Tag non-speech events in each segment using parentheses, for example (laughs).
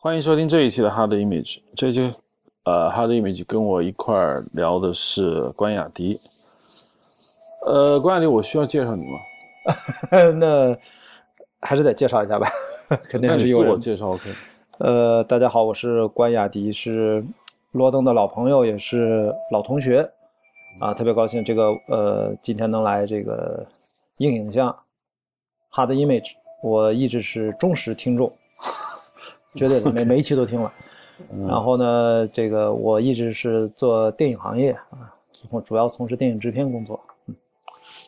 欢迎收听这一期的 Hard Image。这期呃，Hard Image 跟我一块儿聊的是关雅迪。呃，关雅迪，我需要介绍你吗？(laughs) 那还是得介绍一下吧，(laughs) 肯定是有。自我介绍 OK。呃，大家好，我是关雅迪，是罗登的老朋友，也是老同学啊，特别高兴这个呃今天能来这个硬影像 Hard Image，我一直是忠实听众，绝对的，每每一期都听了。(laughs) 然后呢，这个我一直是做电影行业啊，从主要从事电影制片工作。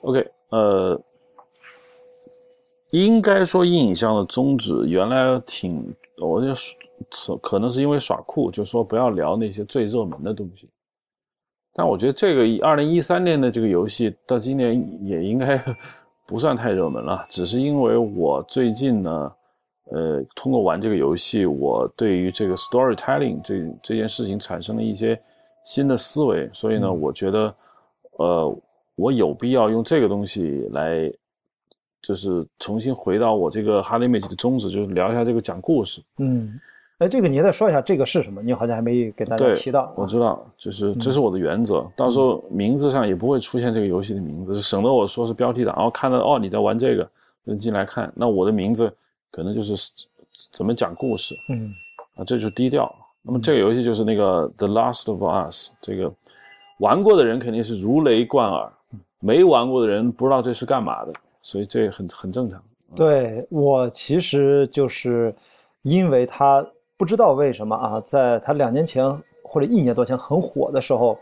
OK，呃，应该说硬影像的宗旨原来挺，我就可能是因为耍酷，就说不要聊那些最热门的东西。但我觉得这个二零一三年的这个游戏到今年也应该 (laughs) 不算太热门了，只是因为我最近呢，呃，通过玩这个游戏，我对于这个 storytelling 这这件事情产生了一些新的思维，所以呢，我觉得，呃。我有必要用这个东西来，就是重新回到我这个 Hard Image 的宗旨，就是聊一下这个讲故事。嗯，哎，这个你再说一下，这个是什么？你好像还没给大家提到。我知道，就是这是我的原则，到时候名字上也不会出现这个游戏的名字，省得我说是标题党，然后看到哦你在玩这个，就进来看，那我的名字可能就是怎么讲故事嗯啊，这就是低调。那么这个游戏就是那个 The Last of Us，这个玩过的人肯定是如雷贯耳。没玩过的人不知道这是干嘛的，所以这很很正常。对我其实就是因为他不知道为什么啊，在他两年前或者一年多前很火的时候，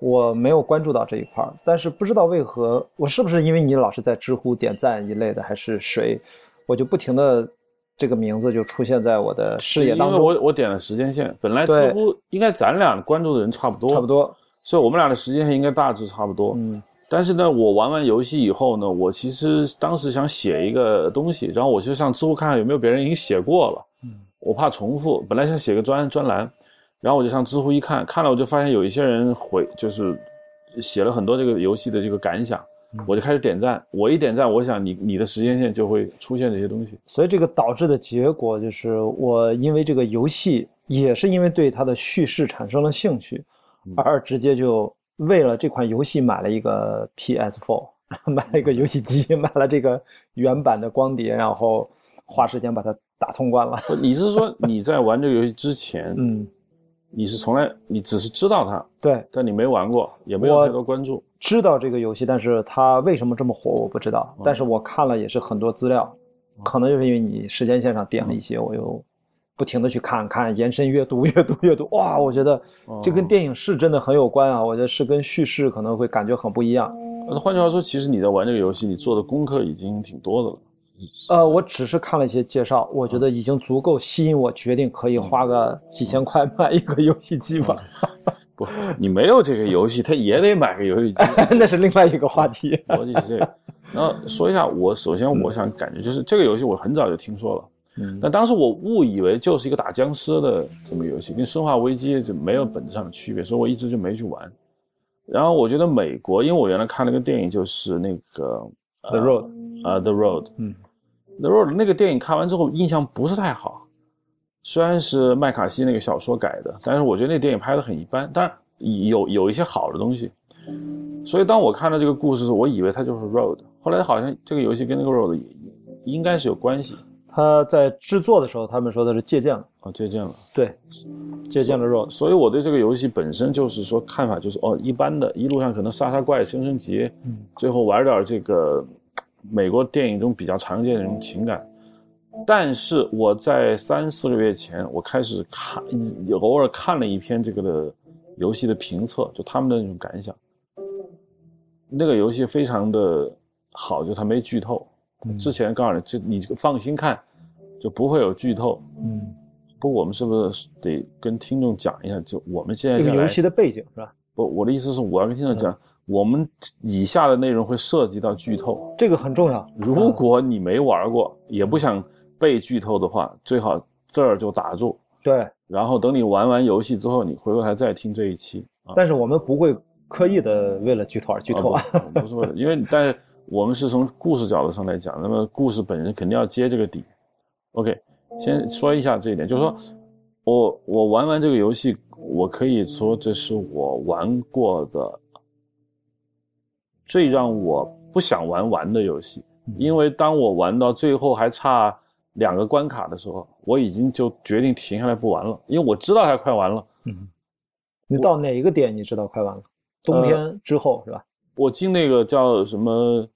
我没有关注到这一块儿，但是不知道为何，我是不是因为你老是在知乎点赞一类的，还是谁，我就不停的这个名字就出现在我的视野当中。因为我我点了时间线，本来对知乎应该咱俩关注的人差不多，差不，多，所以我们俩的时间线应该大致差不多。嗯但是呢，我玩完游戏以后呢，我其实当时想写一个东西，然后我就上知乎看看有没有别人已经写过了，嗯我怕重复，本来想写个专专栏，然后我就上知乎一看，看了我就发现有一些人回就是写了很多这个游戏的这个感想，我就开始点赞，我一点赞，我想你你的时间线就会出现这些东西。所以这个导致的结果就是，我因为这个游戏，也是因为对它的叙事产生了兴趣，而直接就为了这款游戏买了一个 PS4，(laughs) 买了一个游戏机，买了这个原版的光碟，然后花时间把它打通关了。你是说你在玩这个游戏之前，(laughs) 嗯，你是从来你只是知道它，对，但你没玩过，也没有太多关注。知道这个游戏，但是它为什么这么火我不知哦道。但是我看了也是很多资料，可能就是因为你时间线上点了一些，我又不停的去看看，延伸阅读，(laughs) 阅读，阅读。哇，我觉得这跟电影是真的很有关啊！我觉得是跟叙事可能会感觉很不一样。那换句话说，其实你在玩这个游戏，你做的功课已经挺多的了。呃，我只是看了一些介绍，我觉得已经足够吸引我，决定可以花个几千块买一个游戏机吧。不，你没有这个游戏，他也得买个游戏机。(laughs) 那是另外一个话题。(laughs) 逻辑是这个。然后说一下，我首先我想感觉就是这个游戏我很早就听说了，嗯但当时我误以为就是一个打僵尸的这么游戏，跟《生化危机》就没有本质上的区别，所以我一直就没去玩。然后我觉得美国，因为我原来看了个电影，就是那个 The Road 啊，《The Road》，嗯，《The Road》那个电影看完之后印象不是太好，虽然是麦卡锡那个小说改的，但是我觉得那电影拍的很一般，当然有有一些好的东西。所以当我看到这个故事的时候，我以为它就是《Road》，后来好像这个游戏跟那个《Road》也应该是有关系他在制作的时候，他们说的是借鉴了，啊，借鉴了。对，借鉴了 Road。所以我对这个游戏本身就是说看法就是哦，一般的，一路上可能杀杀怪、升升级，嗯，最后玩点这个美国电影中比较常见的这种情感。但是我在三四个月前，我开始看，偶尔看了一篇这个的游戏的评测，就他们的那种感想。那个游戏非常的好，就它没剧透。嗯之前告诉你，就你这个放心看，就不会有剧透。嗯，不过我们是不是得跟听众讲一下？就我们现在这个游戏的背景是吧？不，我的意思是，我要跟听众讲，我们以下的内容会涉及到剧透。这个很重要。如果你没玩过，也不想被剧透的话，最好这儿就打住，对，然后等你玩完游戏之后，你回过来再听这一期啊。但是我们不会刻意的为了剧透而剧透啊。啊 (laughs) 不不是为了，因为但是我们是从故事角度上来讲，那么故事本身肯定要接这个底。OK，先说一下这一点，就是说我我玩完这个游戏，我可以说这是我玩过的最让我不想玩完的游戏，因为当我玩到最后还差两个关卡的时候，我已经就决定停下来不玩了，因为我知道它快完了。嗯，你到哪一个点你知道快完了？冬天之后是吧？我进那个叫什么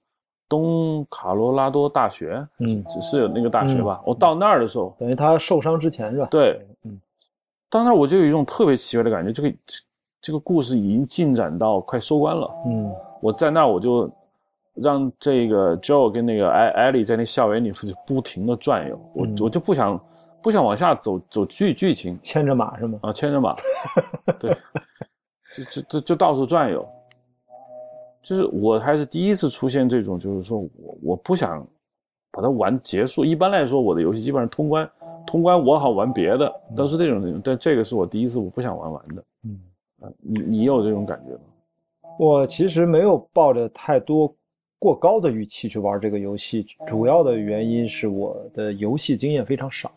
东卡罗拉多大学，嗯只是有那个大学吧。我到那儿的时候，等于他受伤之前是吧？对，嗯，到那儿我就有一种特别奇怪的感觉，这个这这个故事已经进展到快收官了。嗯我在那儿我就让这个 Joe 跟那个艾艾莉在那校园里是不停的转悠，我嗯我就不想不想往下走走剧剧情牵着马是吗？啊，牵着马，(laughs) 对，就就就就到处转悠。就是我还是第一次出现这种，就是说我我不想把它玩结束。一般来说，我的游戏基本上通关，通关我好玩别的，都是这种。但这个是我第一次我不想玩完的。嗯，啊，你你有这种感觉吗？我其实没有抱着太多过高的预期去玩这个游戏，主要的原因是我的游戏经验非常少，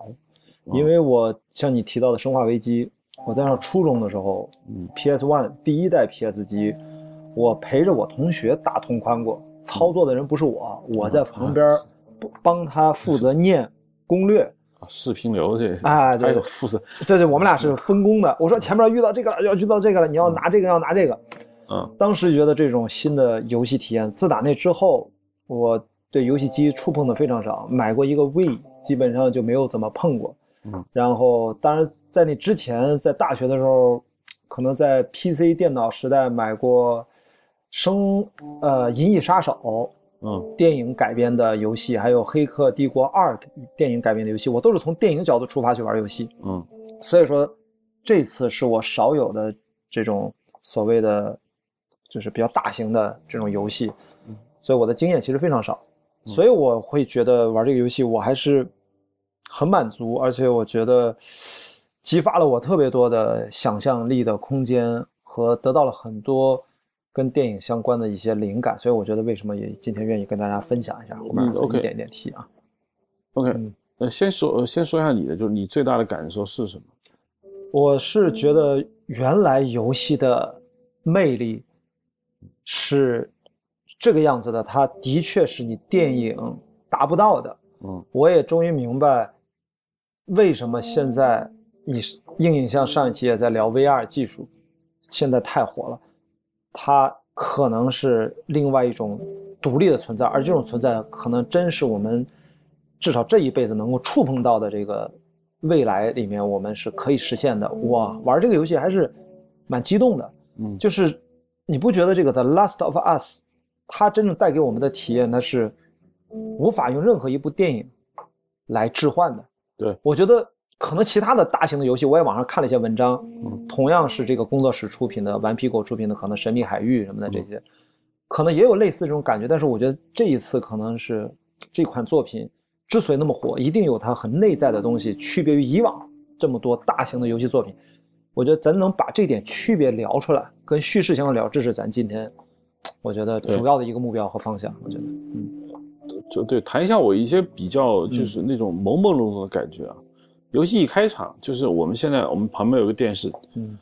因为我像你提到的《生化危机》，我在上初中的时候，嗯，PS One 第一代 PS 机，我陪着我同学打通关过，操作的人不是我，我在旁边帮他负责念攻略。啊，视频流这哎对还有负责，对对，我们俩是分工的。我说前面遇到这个了，要遇到这个了，你要拿这个，要拿这个。嗯当时觉得这种新的游戏体验，自打那之后，我对游戏机触碰的非常少。买过一个 Wii，基本上就没有怎么碰过。嗯，然后当然在那之前，在大学的时候，可能在 PC 电脑时代买过生呃《银翼杀手》嗯电影改编的游戏，还有《黑客帝国二》电影改编的游戏，我都是从电影角度出发去玩游戏。嗯所以说，这次是我少有的这种所谓的，就是比较大型的这种游戏，所以我的经验其实非常少，所以我会觉得玩这个游戏我还是很满足，而且我觉得激发了我特别多的想象力的空间和得到了很多跟电影相关的一些灵感，所以我觉得为什么也今天愿意跟大家分享一下，后面一点一点点提啊。，OK，嗯。呃，先说呃先说一下你的，就是你最大的感受是什么？我是觉得原来游戏的魅力是这个样子的，它的确是你电影达不到的。嗯我也终于明白，为什么现在你硬影像上一期也在聊 VR 技术，现在太火了，它可能是另外一种独立的存在，而这种存在可能真是我们至少这一辈子能够触碰到的这个未来里面，我们是可以实现的。哇，玩这个游戏还是蛮激动的，嗯就是你不觉得这个《The Last of Us》它真正带给我们的体验，它是无法用任何一部电影来置换的。对，我觉得可能其他的大型的游戏，我也网上看了一些文章，嗯同样是这个工作室出品的，顽皮狗出品的，可能《神秘海域》什么的这些，可能也有类似这种感觉。但是我觉得这一次可能是这款作品之所以那么火，一定有它很内在的东西，区别于以往这么多大型的游戏作品。我觉得咱能把这点区别聊出来，跟叙事相聊，这是咱今天我觉得主要的一个目标和方向。我觉得，就对，谈一下我一些比较就是那种朦朦胧胧的感觉啊。游戏一开场，就是我们现在我们旁边有个电视，嗯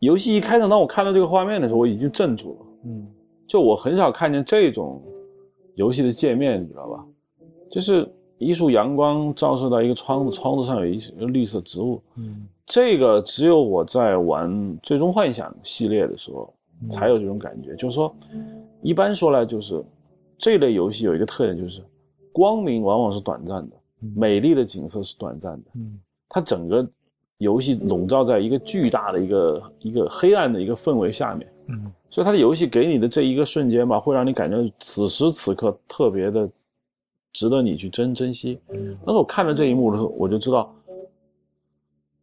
游戏一开场，当我看到这个画面的时候，我已经镇住了。嗯就我很少看见这种游戏的界面，你知道吧？就是一束阳光照射到一个窗子，窗子上有一些绿色植物。嗯这个只有我在玩《最终幻想》系列的时候嗯才有这种感觉。就是说，一般说来，就是这类游戏有一个特点，就是光明往往是短暂的，嗯美丽的景色是短暂的。嗯它整个游戏笼罩在一个巨大的一个一个黑暗的一个氛围下面。嗯所以它的游戏给你的这一个瞬间吧，会让你感觉此时此刻特别的值得你去珍珍惜。嗯当时我看了这一幕的时候，我就知道，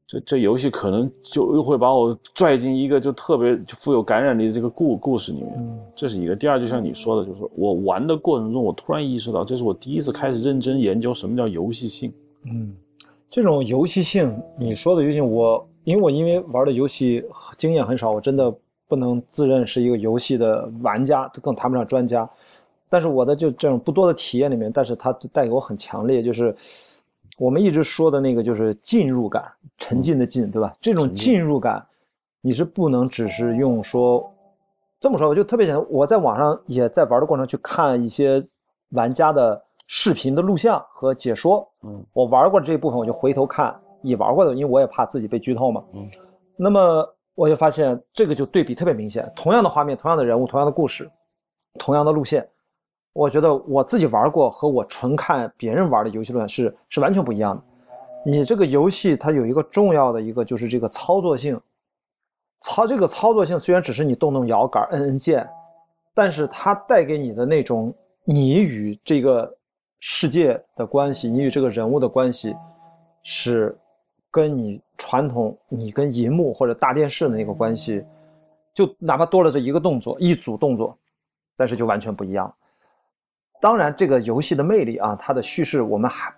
这这游戏可能就又会把我拽进一个就特别就富有感染力的这个故故事里面。嗯这是一个。第二，就像你说的，就是我玩的过程中，我突然意识到，这是我第一次开始认真研究什么叫游戏性。嗯，这种游戏性，你说的游戏性，我因为我因为玩的游戏经验很少，我真的不能自认是一个游戏的玩家，更谈不上专家。但是我的就这种不多的体验里面，但是它带给我很强烈，就是我们一直说的那个就是进入感，沉浸的浸，对吧？这种进入感，你是不能只是用说这么说我，就特别简单。我在网上也在玩的过程去看一些玩家的视频的录像和解说，嗯，我玩过这一部分，我就回头看已玩过的，因为我也怕自己被剧透嘛，嗯，那么我就发现这个就对比特别明显，同样的画面，同样的人物，同样的故事，同样的路线。我觉得我自己玩过和我纯看别人玩的游戏论是是完全不一样的。你这个游戏它有一个重要的一个就是这个操作性，操这个操作性虽然只是你动动摇杆摁摁键，但是它带给你的那种你与这个世界的关系，你与这个人物的关系，是跟你传统你跟银幕或者大电视的那个关系，就哪怕多了这一个动作一组动作，但是就完全不一样。当然，这个游戏的魅力啊，它的叙事我们还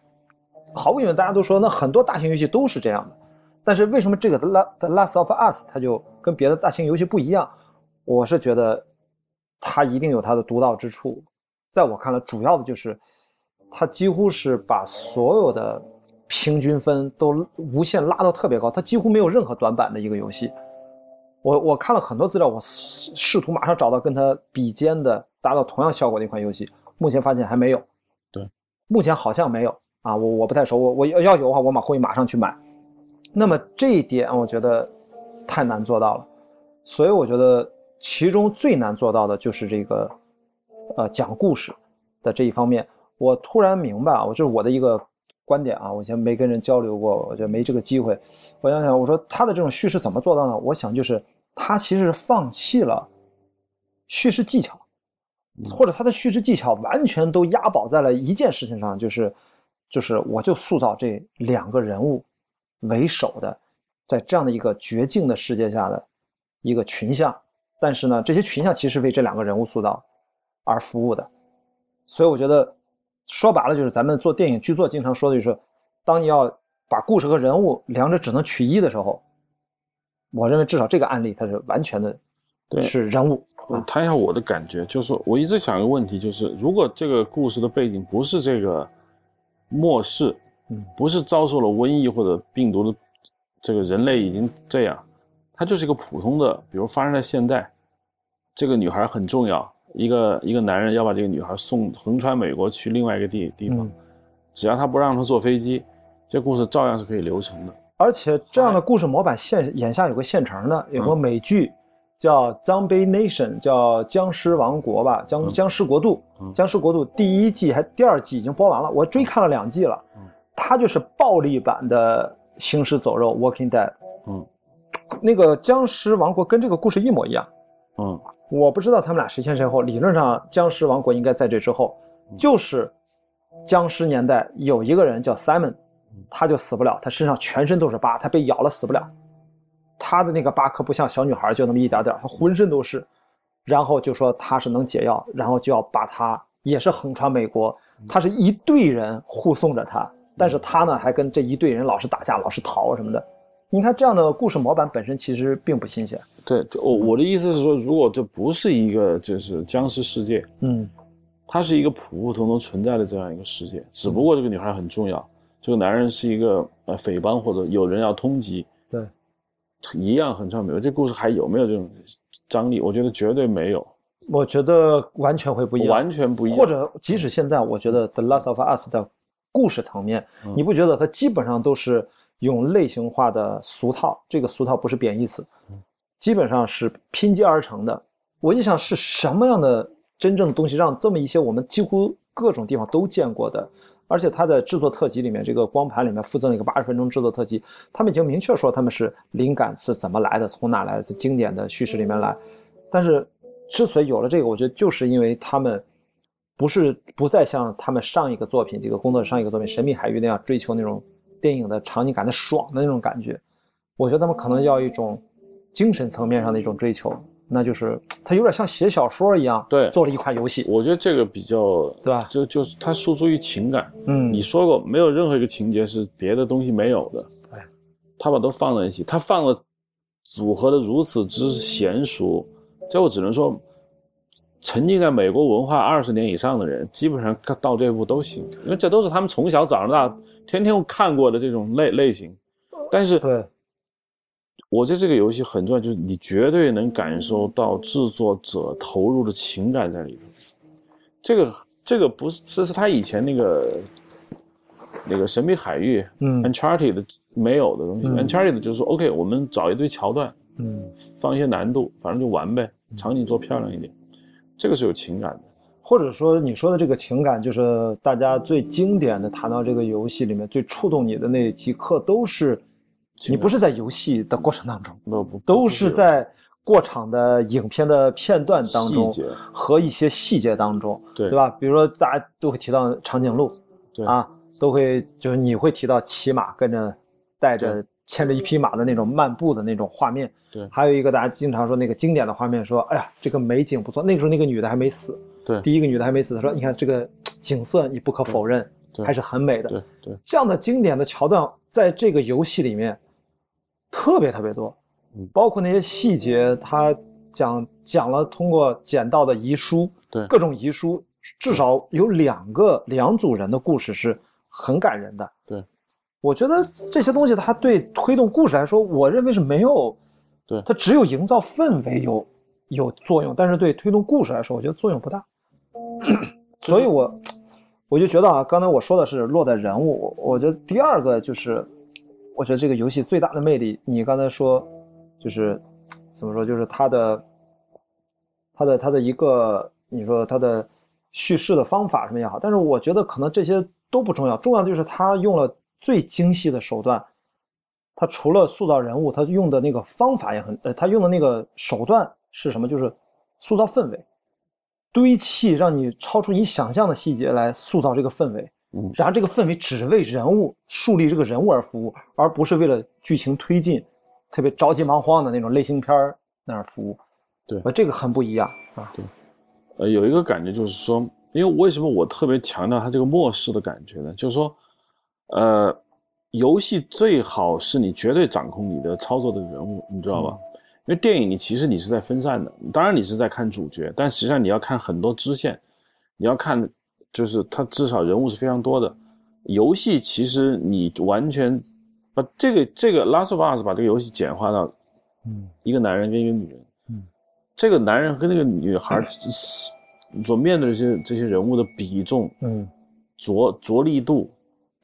毫无疑问，大家都说那很多大型游戏都是这样的。但是为什么这个《The The Last of Us》它就跟别的大型游戏不一样？我是觉得它一定有它的独到之处。在我看来，主要的就是它几乎是把所有的平均分都无限拉到特别高，它几乎没有任何短板的一个游戏。我我看了很多资料，我试试图马上找到跟它比肩的、达到同样效果的一款游戏。目前发现还没有，对，目前好像没有啊，我我不太熟，我我要要有的话，我马会马上去买。那么这一点我觉得太难做到了，所以我觉得其中最难做到的就是这个呃讲故事的这一方面。我突然明白啊，我这是我的一个观点啊，我以前没跟人交流过，我觉得没这个机会。我想想，我说他的这种叙事怎么做到呢？我想就是他其实是放弃了叙事技巧。或者他的叙事技巧完全都押宝在了一件事情上，就是，就是我就塑造这两个人物为首的，在这样的一个绝境的世界下的一个群像，但是呢，这些群像其实为这两个人物塑造而服务的，所以我觉得说白了就是咱们做电影剧作经常说的就是，当你要把故事和人物两者只能取一的时候，我认为至少这个案例它是完全的，是人物。我谈一下我的感觉，就是我一直想一个问题，就是如果这个故事的背景不是这个末世，嗯，不是遭受了瘟疫或者病毒的这个人类已经这样，它就是一个普通的，比如发生在现代，这个女孩很重要，一个一个男人要把这个女孩送横穿美国去另外一个地地方，只要他不让她坐飞机，这故事照样是可以流程的。而且这样的故事模板现眼下有个现成的，有个美剧。叫《Zombie Nation》，叫僵尸王国吧，僵僵尸国度，僵尸国度第一季还第二季已经播完了，我追看了两季了。它就是暴力版的《行尸走肉》（Walking Dead）。嗯，那个僵尸王国跟这个故事一模一样。嗯，我不知道他们俩谁先谁后，理论上僵尸王国应该在这之后。就是僵尸年代有一个人叫 Simon，他就死不了，他身上全身都是疤，他被咬了死不了。他的那个疤可不像小女孩就那么一点点，他浑身都是。然后就说他是能解药，然后就要把他也是横穿美国，他是一队人护送着他，但是他呢还跟这一队人老是打架，老是逃什么的。你看这样的故事模板本身其实并不新鲜。对，我我的意思是说，如果这不是一个就是僵尸世界，嗯，它是一个普普通通存在的这样一个世界，只不过这个女孩很重要，这个男人是一个呃匪帮或者有人要通缉。对。一样很传美，这故事还有没有这种张力？我觉得绝对没有。我觉得完全会不一样，完全不一样。或者即使现在，我觉得《The Last of Us》的故事层面，你不觉得它基本上都是用类型化的俗套？这个俗套不是贬义词，基本上是拼接而成的。我就想是什么样的真正的东西，让这么一些我们几乎各种地方都见过的。而且它的制作特辑里面，这个光盘里面附赠了一个八十分钟制作特辑，他们已经明确说他们是灵感是怎么来的，从哪来的，经典的叙事里面来。但是之所以有了这个，我觉得就是因为他们不是不再像他们上一个作品，这个工作上一个作品《神秘海域》那样追求那种电影的场景感的爽的那种感觉。我觉得他们可能要一种精神层面上的一种追求。那就是它有点像写小说一样，对，做了一款游戏。我觉得这个比较，对吧？就就是它输出于情感。嗯，你说过没有任何一个情节是别的东西没有的。对，他把都放在一起，他放了组合的如此之娴熟，这我只能说，沉浸在美国文化二十年以上的人，基本上到这步都行，因为这都是他们从小长到大天天看过的这种类类型。但是，对，我觉得这个游戏很重要，就是你绝对能感受到制作者投入的情感在里头。这个这个不是，这是他以前那个那个神秘海域，嗯，Uncharted 没有的东西。嗯 Uncharted 就是说，OK，我们找一堆桥段，嗯，放一些难度，反正就玩呗，场景做漂亮一点，这个是有情感的。或者说你说的这个情感，就是大家最经典的谈到这个游戏里面最触动你的那几刻，都是你不是在游戏的过程当中，不不都是在过场的影片的片段当中和一些细节当中，对对吧？比如说大家都会提到长颈鹿，对啊，都会就是你会提到骑马跟着带着牵着一匹马的那种漫步的那种画面，对。还有一个大家经常说那个经典的画面，说哎呀这个美景不错，那个时候那个女的还没死，对第一个女的还没死，她说你看这个景色你不可否认，对还是很美的，对对。这样的经典的桥段，在这个游戏里面特别特别多嗯，包括那些细节，他讲讲了通过捡到的遗书，对各种遗书，至少有两个两组人的故事是很感人的。对，我觉得这些东西它对推动故事来说，我认为是没有，对它只有营造氛围有有作用，但是对推动故事来说，我觉得作用不大。(clears throat) 所以我我就觉得啊，刚才我说的是落在人物，我觉得第二个就是，我觉得这个游戏最大的魅力，你刚才说就是怎么说，就是它的它的它的一个，你说它的叙事的方法什么也好，但是我觉得可能这些都不重要，重要的就是它用了最精细的手段。它除了塑造人物，它用的那个方法也很，呃，它用的那个手段是什么？就是塑造氛围，堆砌让你超出你想象的细节来塑造这个氛围。嗯然后这个氛围只为人物树立这个人物而服务，而不是为了剧情推进，特别着急忙慌的那种类型片儿那儿服务。对呃，这个很不一样啊。对呃，有一个感觉就是说，因为为什么我特别强调它这个末世的感觉呢？就是说，呃，游戏最好是你绝对掌控你的操作的人物，你知道吧？因为电影你其实你是在分散的，当然你是在看主角，但实际上你要看很多支线，你要看就是它至少人物是非常多的。游戏其实你完全把这个这个《Last of Us》把这个游戏简化到嗯。一个男人跟一个女人，嗯，这个男人跟那个女孩所面对的这些这些人物的比重、嗯。着着力度、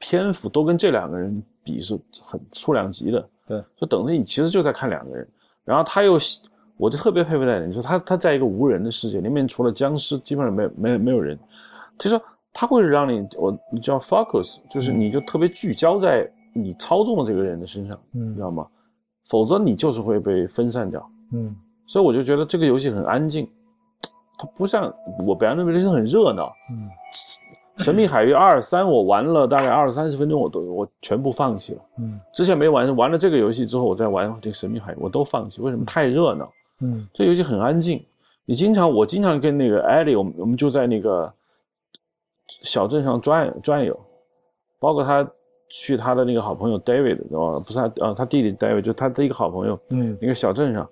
篇幅都跟这两个人比是很数量级的，对，就等于你其实就在看两个人，然后他又，我就特别佩服在你说他他在一个无人的世界里面，除了僵尸，基本上没有没有没有人，就说它会让你我你叫 focus，就是你就特别聚焦在你操纵的这个人的身上，你知嗯道吗？否则你就是会被分散掉。嗯所以我就觉得这个游戏很安静，它不像我表现的人很热闹。嗯 (laughs) 神秘海域二三我玩了大概二三十分钟，我都我全部放弃了。嗯之前没玩，玩了这个游戏之后，我再玩这个神秘海域，我都放弃。为什么？太热闹，嗯这游戏很安静。你经常，我经常跟那个艾莉，我们我们就在那个小镇上转转悠，包括他去他的那个好朋友 David，哦，不是他，呃，他弟弟 David，就他的一个好朋友，嗯。那个小镇上，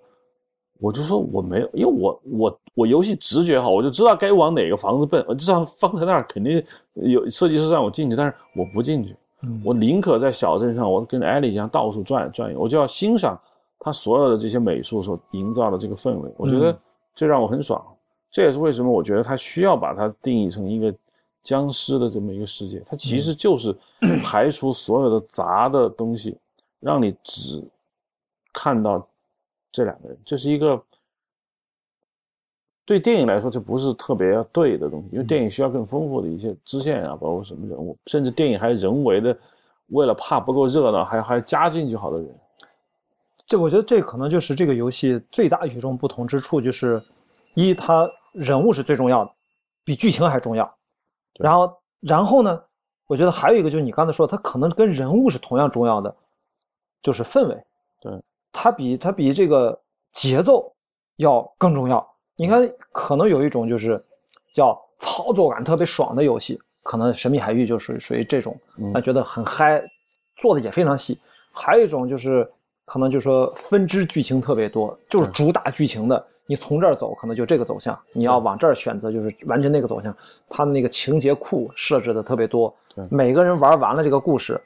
我就说我没有，因为我我我游戏直觉好，我就知道该往哪个房子奔，我知道放在那儿肯定有设计师让我进去，但是我不进去，嗯。我宁可在小镇上，我跟艾丽一样到处转转悠，我就要欣赏他所有的这些美术所营造的这个氛围，我觉得嗯。这让我很爽。这也是为什么我觉得他需要把它定义成一个僵尸的这么一个世界，它其实就是 (clears throat) 排除所有的杂的东西，让你只看到这两个人，这是一个对电影来说这不是特别对的东西，因为电影需要更丰富的一些支线啊，包括什么人物，甚至电影还人为的为了怕不够热闹，还还加进去好多人。这我觉得这可能就是这个游戏最大与众不同之处，就是一它人物是最重要的，比剧情还重要。对然后，然后呢，我觉得还有一个就是你刚才说，它可能跟人物是同样重要的，就是氛围。对，它比它比这个节奏要更重要。你看，可能有一种就是叫操作感特别爽的游戏，可能《神秘海域》就属于属于这种，嗯那觉得很嗨，做的也非常细。还有一种就是可能就是说分支剧情特别多，就是主打剧情的，你从这儿走可能就这个走向，你要往这儿选择就是完全那个走向。它的那个情节库设置的特别多，每个人玩完了这个故事，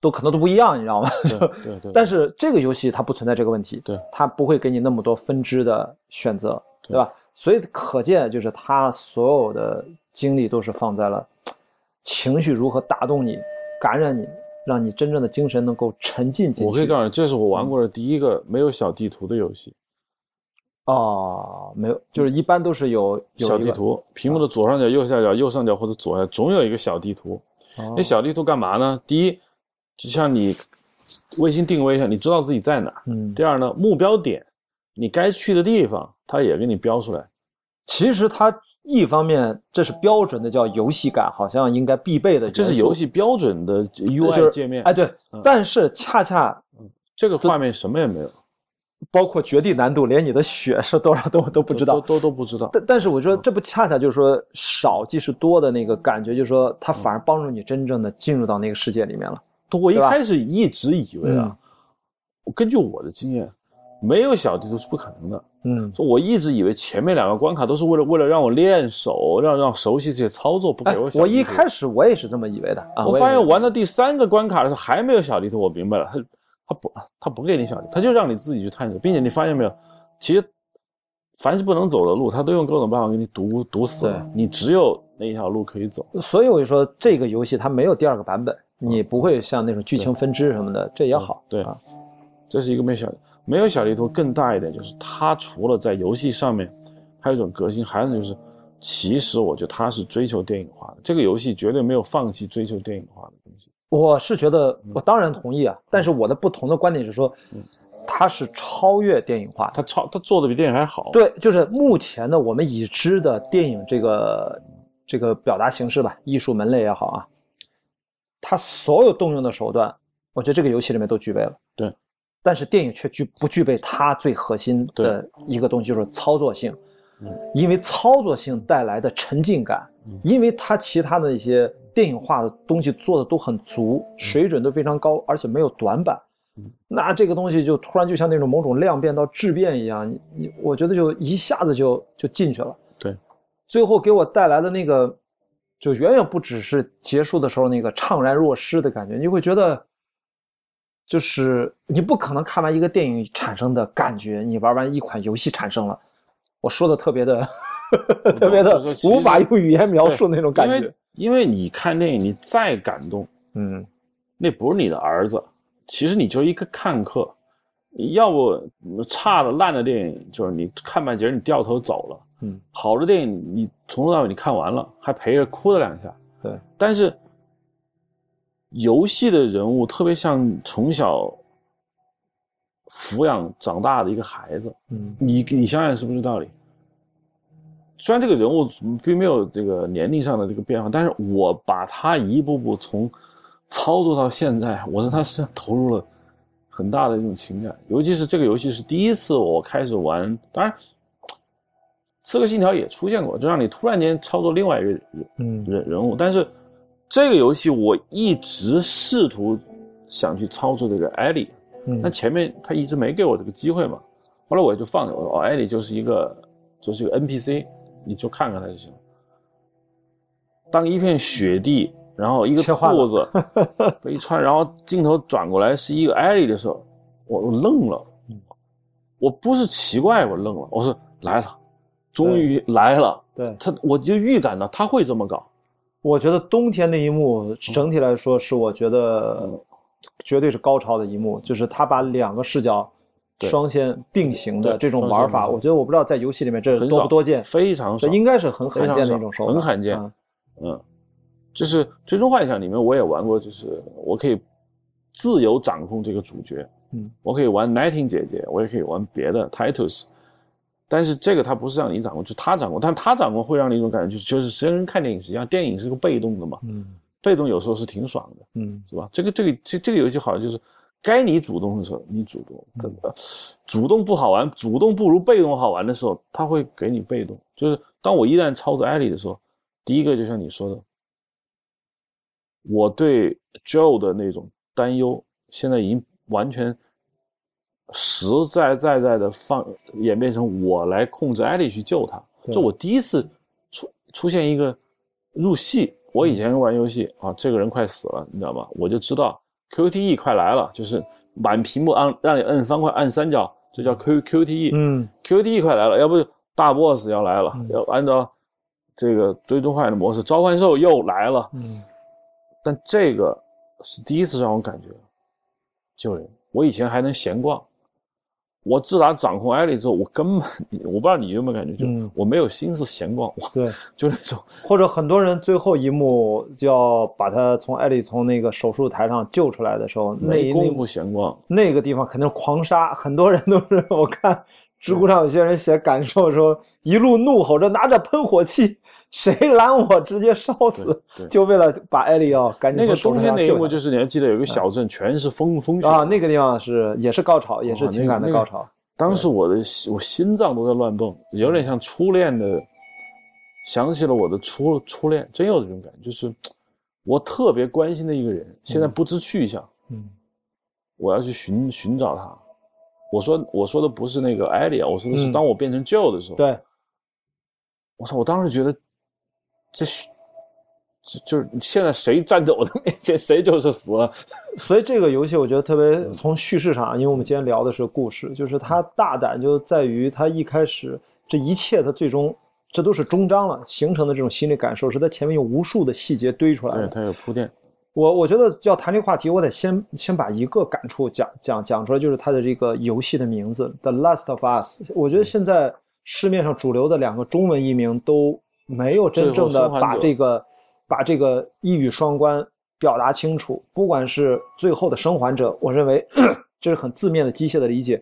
都可能都不一样，你知道吗？(laughs) 对对。但是这个游戏它不存在这个问题，对，它不会给你那么多分支的选择，对吧？所以可见就是他所有的精力都是放在了情绪如何打动你、感染你。让你真正的精神能够沉浸进去。我可以告诉你，这是我玩过的第一个没有小地图的游戏。哦，没有，就是一般都是有小地图，屏幕的左上角、右下角、右上角或者左下总有一个小地图。那小地图干嘛呢？第一，就像你卫星定位一下，你知道自己在哪。嗯。第二呢，目标点，你该去的地方，它也给你标出来。其实它。一方面，这是标准的叫游戏感，好像应该必备的。这是游戏标准的 UI 界面。哎，对。但是恰恰，这个画面什么也没有，包括绝地难度，连你的血是多少都都不知道，都都不知道。但但是我说，这不恰恰就是说少即是多的那个感觉，就是说它反而帮助你真正的进入到那个世界里面了。我一开始一直以为啊，我根据我的经验，没有小地图是不可能的。嗯，我一直以为前面两个关卡都是为了为了让我练手，让让熟悉这些操作，不给我。我一开始我也是这么以为的啊。我发现玩到第三个关卡的时候还没有小地图，我明白了，他他不他不给你小地图，他就让你自己去探索，并且你发现没有，其实凡是不能走的路，他都用各种办法给你堵堵死了，你只有那一条路可以走。所以我就说这个游戏它没有第二个版本，你不会像那种剧情分支什么的，这也好。对啊，这是一个没小。没有小地图更大一点，就是它除了在游戏上面，还有一种革新，还有就是，其实我觉得他是追求电影化的。这个游戏绝对没有放弃追求电影化的东西。我是觉得，我当然同意啊，但是我的不同的观点是说，它是超越电影化，它超它做的比电影还好。对，就是目前的我们已知的电影这个这个表达形式吧，艺术门类也好啊，它所有动用的手段，我觉得这个游戏里面都具备了。对。但是电影却具不具备它最核心的一个东西，就是操作性。因为操作性带来的沉浸感，因为它其他的一些电影化的东西做的都很足，水准都非常高，而且没有短板。那这个东西就突然就像那种某种量变到质变一样，你你我觉得就一下子就就进去了。对，最后给我带来的那个，就远远不只是结束的时候那个怅然若失的感觉，你会觉得。就是你不可能看完一个电影产生的感觉，你玩完一款游戏产生了。我说的特别的，(laughs) 特别的无法用语言描述那种感觉。因为因为你看电影，你再感动，嗯，那不是你的儿子，其实你就是一个看客。要不差的烂的电影，就是你看半截你掉头走了。嗯，好的电影你从头到尾你看完了，还陪着哭了两下。对，但是。游戏的人物特别像从小抚养长大的一个孩子，嗯，你你想想是不是道理？虽然这个人物并没有这个年龄上的这个变化，但是我把他一步步从操作到现在，我在他身上投入了很大的一种情感。尤其是这个游戏是第一次我开始玩，当然《刺客信条》也出现过，就让你突然间操作另外一个人人人物，但是。这个游戏我一直试图想去操作这个艾莉，但前面他一直没给我这个机会嘛。后来我就放着，我说哦，艾莉就是一个就是一个 NPC，你就看看他就行了。当一片雪地，然后一个兔子 (laughs) 被穿，然后镜头转过来是一个艾莉的时候，我我愣了。我不是奇怪，我愣了，我说来了，终于来了。对他，我就预感到他会这么搞。我觉得冬天那一幕整体来说是我觉得绝对是高潮的一幕，就是他把两个视角双线并行的这种玩法，我觉得我不知道在游戏里面这多不多见，非常少，这应该是很罕见的一种手法，很罕见。嗯，就是《最终幻想》里面我也玩过，就是我可以自由掌控这个主角，嗯，我可以玩 Nighting 姐姐，我也可以玩别的 Titles。但是这个它不是让你掌控，就他掌控，但是他掌控会让你一种感觉，就就是实际上跟看电影是一样，电影是个被动的嘛，嗯，被动有时候是挺爽的，嗯，是吧？这个这个这这个游戏好像就是，该你主动的时候你主动，真的，主动不好玩，主动不如被动好玩的时候，他会给你被动。就是当我一旦操作艾莉的时候，第一个就像你说的，我对 Joe 的那种担忧，现在已经完全。实在在在的放演变成我来控制艾莉去救他。对就我第一次出出现一个入戏，我以前玩游戏啊，这个人快死了，你知道吗？我就知道 QTE 快来了，就是满屏幕按让你摁方块按三角，这叫 Q QTE。嗯 QTE 快来了，要不大 boss 要来了，要按照这个追踪幻想的模式，召唤兽又来了。嗯但这个是第一次让我感觉救人。我以前还能闲逛，我自打掌控艾莉之后，我根本我不知道你有没有感觉，就嗯。我没有心思闲逛，我对，(laughs) 就那种。或者很多人最后一幕就要把他从艾莉从那个手术台上救出来的时候，那一那没工夫闲逛。那个地方肯定是狂杀，很多人都是我看知乎上有些人写感受说，一路怒吼着拿着喷火器，谁拦我直接烧死就为了把艾利奥赶紧那个冬天那一幕，就是你还记得有个小镇，全是风风雪啊，那个地方是也是高潮，也是哦情感的高潮。当时我的心我心脏都在乱蹦，有点像初恋的，想起了我的初初恋，真有这种感觉，就是我特别关心的一个人，现在不知去向，嗯我要去寻寻找他。我说我说的不是那个艾莉啊，我说的是嗯当我变成 Joe 的时候，对，我操，我当时觉得这是。这就是现在谁站在我的面前，谁就是死了。所以这个游戏我觉得特别从叙事上，因为我们今天聊的是故事，就是它大胆就在于它一开始这一切它最终这都是终章了形成的这种心理感受，是在前面有无数的细节堆出来对，的。他有铺垫。我我觉得要谈这个话题，我得先先把一个感触讲讲讲出来，就是它的这个游戏的名字《The Last of Us》。我觉得现在市面上主流的两个中文译名都没有真正的把这个把这个一语双关表达清楚。不管是最后的生还者，我认为 (coughs) 这是很字面的机械的理解，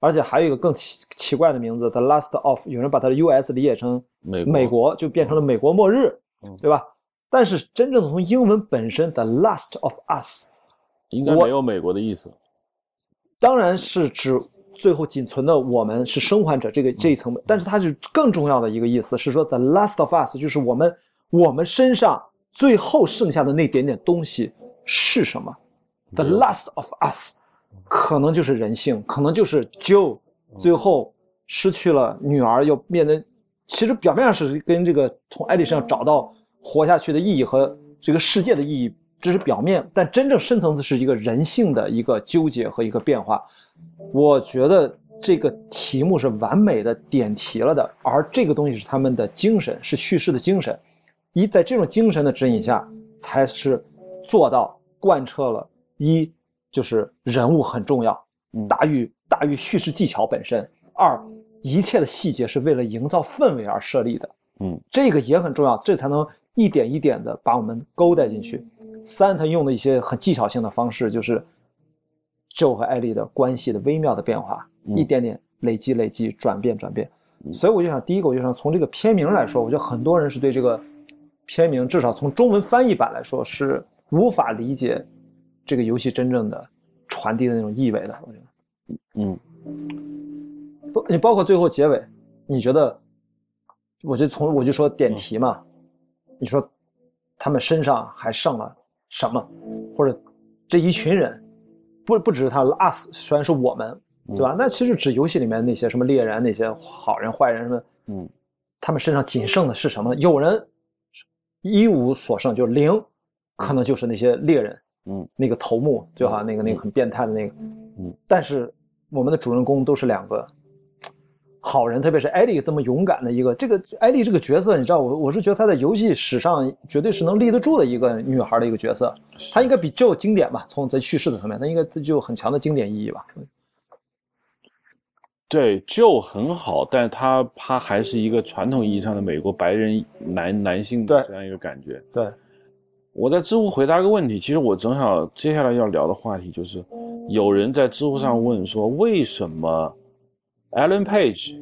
而且还有一个更奇奇怪的名字《The Last of》，有人把它的 US 理解成美国美国，就变成了美国末日嗯，对吧？但是真正的从英文本身，The Last of Us，应该没有美国的意思。当然是指最后仅存的我们是生还者这个这一层面，但是它是更重要的一个意思是说，The Last of Us 就是我们我们身上最后剩下的那点点东西是什么？The Last of Us 可能就是人性，可能就是 Joe 最后失去了女儿，又面临，其实表面上是跟这个从艾莉身上找到活下去的意义和这个世界的意义，这是表面，但真正深层次是一个人性的一个纠结和一个变化。我觉得这个题目是完美的点题了的，而这个东西是他们的精神，是叙事的精神。一在这种精神的指引下，才是做到贯彻了一就是人物很重要，嗯大于大于叙事技巧本身；二一切的细节是为了营造氛围而设立的，嗯，这个也很重要，这才能一点一点的把我们勾带进去。三，他用的一些很技巧性的方式，就是 Joe 和艾丽的关系的微妙的变化，嗯一点点累积、累积、转变、转变。所以我就想，第一个，我就想从这个片名来说，我觉得很多人是对这个片名，至少从中文翻译版来说，是无法理解这个游戏真正的传递的那种意味的。我觉得，嗯，不，你包括最后结尾，你觉得？我就从我就说点题嘛，你说他们身上还剩了什么，或者这一群人，不不只是他 us，虽然是我们，对吧？那其实指游戏里面那些什么猎人、那些好人、坏人什么，嗯，他们身上仅剩的是什么？有人一无所剩，就是零，可能就是那些猎人，嗯，那个头目，就好像那个那个很变态的那个，嗯，但是我们的主人公都是两个好人，特别是艾莉这么勇敢的一个，这个艾莉这个角色，你知道，我我是觉得她在游戏史上绝对是能立得住的一个女孩的一个角色，她应该比 Joe 经典吧？从在叙事的层面，她应该具有很强的经典意义吧？对，就很好，但是他他还是一个传统意义上的美国白人男男性的这样一个感觉。对，我在知乎回答个问题，其实我正好接下来要聊的话题就是，有人在知乎上问说，为什么 Alan Page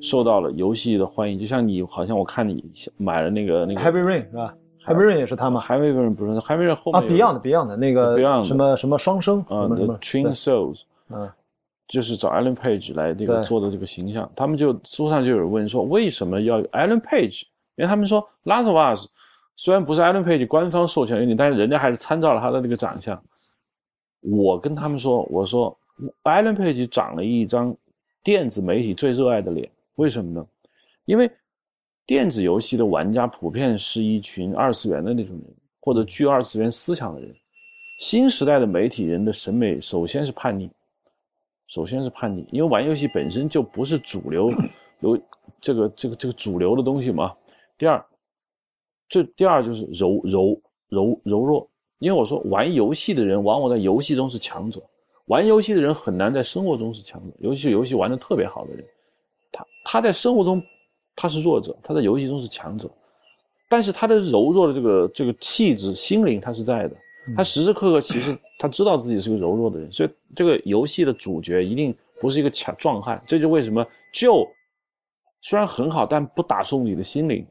受到了游戏的欢迎？就像你，好像我看你买了那个那个 Heavy Rain 是吧？Heavy Rain 也是他吗？还没有人不是，Heavy Rain 后面啊，Beyond Beyond 那个 Beyond 什么什么双生啊，The Twin Souls，嗯就是找 Alan Page 来这个做的这个形象，他们就书上就有人问说，为什么要 Alan Page？因为他们说《Last of Us》虽然不是 Alan Page 官方授权给你，但是人家还是参照了他的这个长相。我跟他们说，我说，Alan Page 长了一张电子媒体最热爱的脸，为什么呢？因为电子游戏的玩家普遍是一群二次元的那种人，或者具二次元思想的人。新时代的媒体人的审美首先是叛逆，首先是叛逆，因为玩游戏本身就不是主流，(coughs) 有这个这个这个主流的东西嘛。第二，这第二就是柔柔柔柔弱，因为我说玩游戏的人往往在游戏中是强者，玩游戏的人很难在生活中是强者，尤其是游戏玩的特别好的人，他他在生活中他是弱者，他在游戏中是强者，但是他的柔弱的这个这个气质心灵他是在的。他时时刻刻其实 (laughs) 他知道自己是个柔弱的人，所以这个游戏的主角一定不是一个强壮汉。这就为什么 Joe 虽然很好，但不打动你的心灵，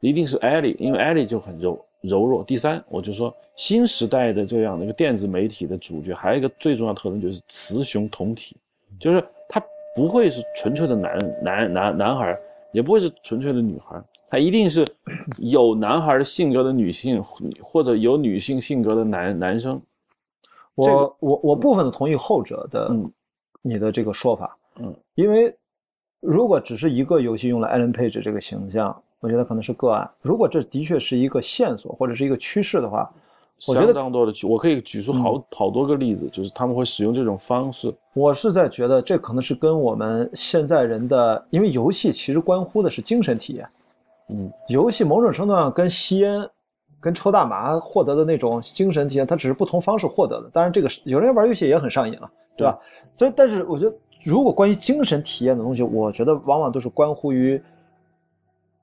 一定是 Ellie，因为 Ellie 就很柔柔弱。第三，我就说新时代的这样的一个电子媒体的主角，还有一个最重要特征就是雌雄同体，就是他不会是纯粹的男男男男孩，也不会是纯粹的女孩。他一定是 (coughs) 有男孩的性格的女性，或者有女性性格的男男生。我我我部分的同意后者的嗯你的这个说法。嗯，因为如果只是一个游戏用了 Alan Page 这个形象，我觉得可能是个案。如果这的确是一个线索或者是一个趋势的话，我觉得相当多的，我可以举出好好多个例子，就是他们会使用这种方式。我是在觉得这可能是跟我们现在人的，因为游戏其实关乎的是精神体验。嗯，游戏某种程度上跟吸烟、跟抽大麻获得的那种精神体验，它只是不同方式获得的。当然，这个有人玩游戏也很上瘾了，对吧？所以，但是我觉得，如果关于精神体验的东西，我觉得往往都是关乎于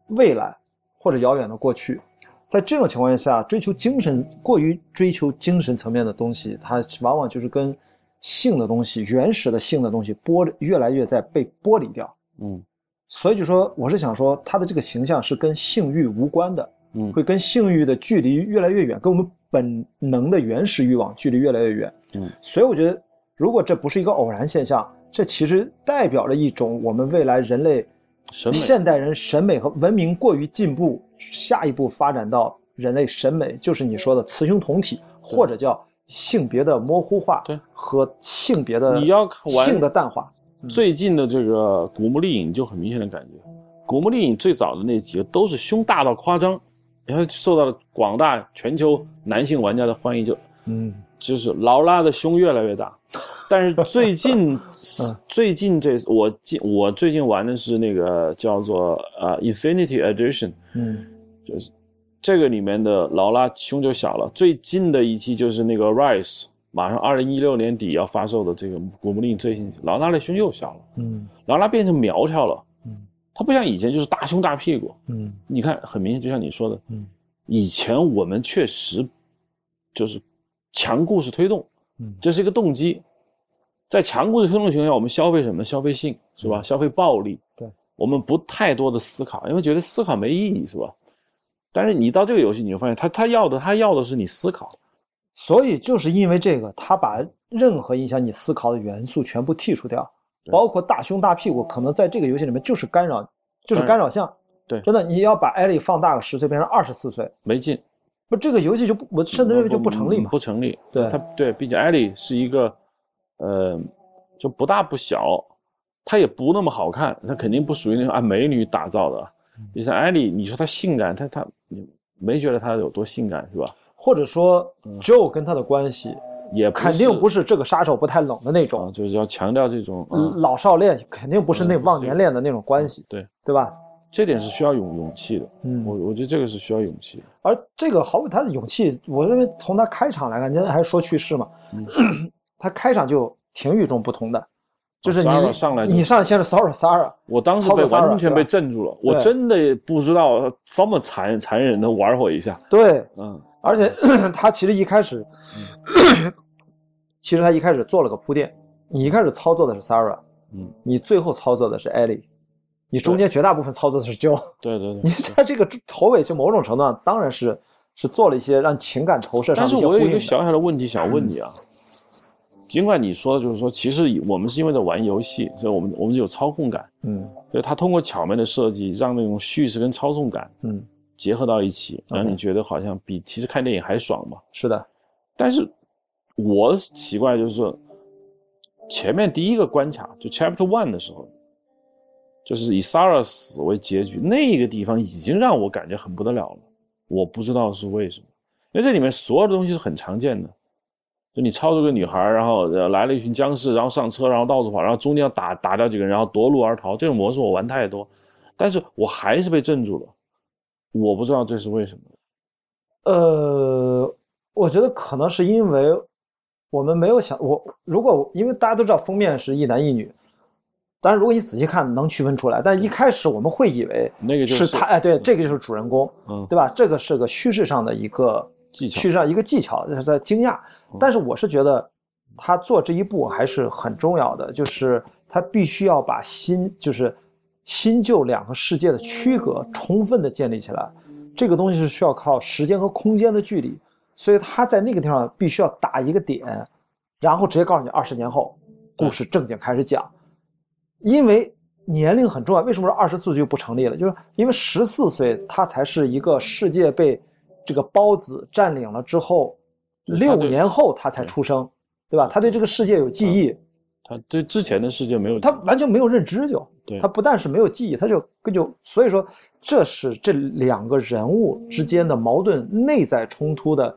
未来或者遥远的过去。在这种情况下，追求精神过于追求精神层面的东西，它往往就是跟性的东西、原始的性的东西剥越来越在被剥离掉。嗯。所以就说，我是想说，他的这个形象是跟性欲无关的，嗯，会跟性欲的距离越来越远，跟我们本能的原始欲望距离越来越远，嗯。所以我觉得，如果这不是一个偶然现象，这其实代表了一种我们未来人类审美、现代人审美和文明过于进步，下一步发展到人类审美就是你说的雌雄同体，或者叫性别的模糊化，对，和性别的你要性的淡化。最近的这个《古墓丽影》就很明显的感觉，《古墓丽影》最早的那几个都是胸大到夸张，然后受到了广大全球男性玩家的欢迎，就嗯，就是劳拉的胸越来越大。但是最近 (laughs) 最近这我近我最近玩的是那个叫做呃 Infinity Edition，嗯，就是这个里面的劳拉胸就小了。最近的一期就是那个 Rise。马上二零一六年底要发售的这个《古墓丽影》最新期，劳拉的胸又小了，嗯，劳拉变成苗条了，嗯，她不像以前就是大胸大屁股，嗯，你看很明显，就像你说的，嗯，以前我们确实就是强故事推动，嗯，这是一个动机，在强故事推动情况下，我们消费什么？消费性是吧？消费暴力，对，我们不太多的思考，因为觉得思考没意义是吧？但是你到这个游戏，你就发现他他要的他要的是你思考。所以就是因为这个，他把任何影响你思考的元素全部剔除掉，包括大胸大屁股，可能在这个游戏里面就是干扰，就是干扰项。对，真的，你要把艾莉放大个十岁，变成二十四岁，没劲。不，这个游戏就不，我甚至认为就不成立嘛。不成立。对，他对，并且艾莉是一个，呃，就不大不小，她也不那么好看，她肯定不属于那种按美女打造的。你像艾莉，你说她性感，她她你没觉得她有多性感是吧？或者说，Joe 跟她的关系也肯定不是这个杀手不太冷的那种，就是要强调这种老少恋，肯定不是那忘年恋的那种关系，对对吧？这点是需要勇勇气的，嗯，我我觉得这个是需要勇气的。而这个毫无他的勇气，我认为从他开场来看，今天还说去世嘛，(clears throat) 他开场就挺与众不同的，就是你上来你上先是 Sara Sara，我当时被完全被镇住了，我真的不知道这么残残忍的玩我一下，对，嗯。而且 (clears throat) 他其实一开始，(coughs) 其实他一开始做了个铺垫。你一开始操作的是 Sarah，嗯，你最后操作的是 Ellie，你中间绝大部分操作的是 Joe。对对对，你在这个头尾就某种程度上当然是是做了一些让情感投射上但是我有一个小小的问题想问你啊，(clears throat) 尽管你说的就是说，其实我们是因为在玩游戏，所以我们我们有操控感，嗯，所以他通过巧妙的设计，让那种叙事跟操纵感，嗯。结合到一起，让你觉得好像比其实看电影还爽嘛？是的，但是我奇怪就是说，前面第一个关卡就 Chapter One 的时候，就是以 Sarah 死为结局，那个地方已经让我感觉很不得了了。我不知道是为什么，因为这里面所有的东西是很常见的，就你操作个女孩，然后来了一群僵尸，然后上车，然后到处跑，然后中间要打打掉几个人，然后夺路而逃，这种模式我玩太多，但是我还是被镇住了，我不知道这是为什么。呃，我觉得可能是因为我们没有想我，如果因为大家都知道封面是一男一女，当然如果你仔细看能区分出来，但一开始我们会以为那个就是他，哎，对，这个就是主人公，嗯对吧？这个是个叙事上的一个技巧叙事上一个技巧，就是在惊讶。但是我是觉得他做这一步还是很重要的，就是他必须要把新就是新旧两个世界的区隔充分的建立起来。这个东西是需要靠时间和空间的距离，所以他在那个地方必须要打一个点，然后直接告诉你二十年后故事正经开始讲，因为年龄很重要。为什么说二十四岁就不成立了？就是因为十四岁他才是一个世界被这个包子占领了之后，六年后他才出生，对吧？他对这个世界有记忆，他对之前的世界没有他完全没有认知就。对他不但是没有记忆，他就就所以说，这是这两个人物之间的矛盾、内在冲突的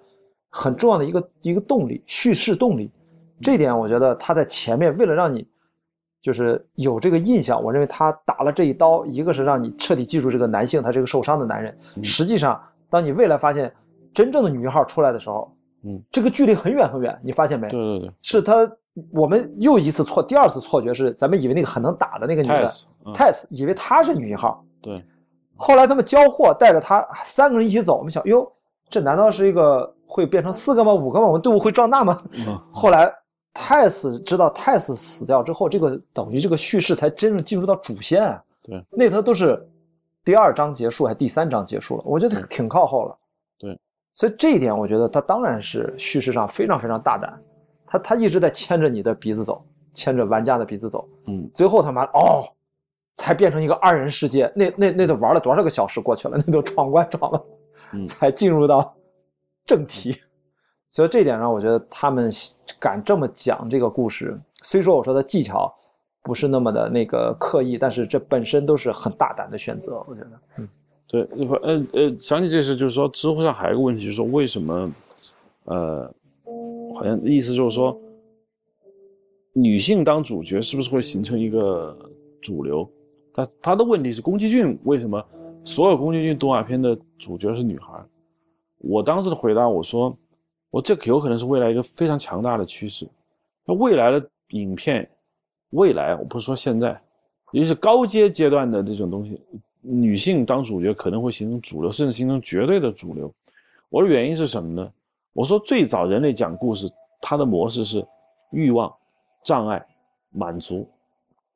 很重要的一个一个动力，叙事动力。这点我觉得他在前面为了让你就是有这个印象，我认为他打了这一刀，一个是让你彻底记住这个男性，他这个受伤的男人。实际上，当你未来发现真正的女一号出来的时候，嗯，这个距离很远很远，你发现没？对对对是他。我们又一次错，第二次错觉是，咱们以为那个很能打的那个女的嗯 Tess，以为她是女一号。对，后来他们交货，带着她三个人一起走，我们想，哟，这难道是一个会变成四个吗？五个吗？我们队伍会壮大吗？嗯 (laughs) 后来 Tess 知道 Tess 死掉之后，这个等于这个叙事才真正进入到主线啊。对，那头都是第二章结束还是第三章结束了？我觉得挺靠后了。对，所以这一点我觉得他当然是叙事上非常非常大胆。他他一直在牵着你的鼻子走，牵着玩家的鼻子走，嗯，最后他妈哦，才变成一个二人世界。那那那都玩了多少个小时过去了，(laughs) 那都闯关闯了，嗯才进入到正题。所以这一点上，我觉得他们敢这么讲这个故事，虽说我说的技巧不是那么的那个刻意，但是这本身都是很大胆的选择。我觉得，嗯，对，呃呃，想起这事，就是说知乎上还有一个问题，就是说为什么，呃。好像意思就是说，女性当主角是不是会形成一个主流？他他的问题是宫崎骏为什么所有宫崎骏动画片的主角是女孩？我当时的回答我说，我这有可能是未来一个非常强大的趋势。那未来的影片，未来我不是说现在，尤其是高阶阶段的这种东西，女性当主角可能会形成主流，甚至形成绝对的主流。我的原因是什么呢？我说最早人类讲故事，它的模式是欲望、障碍、满足，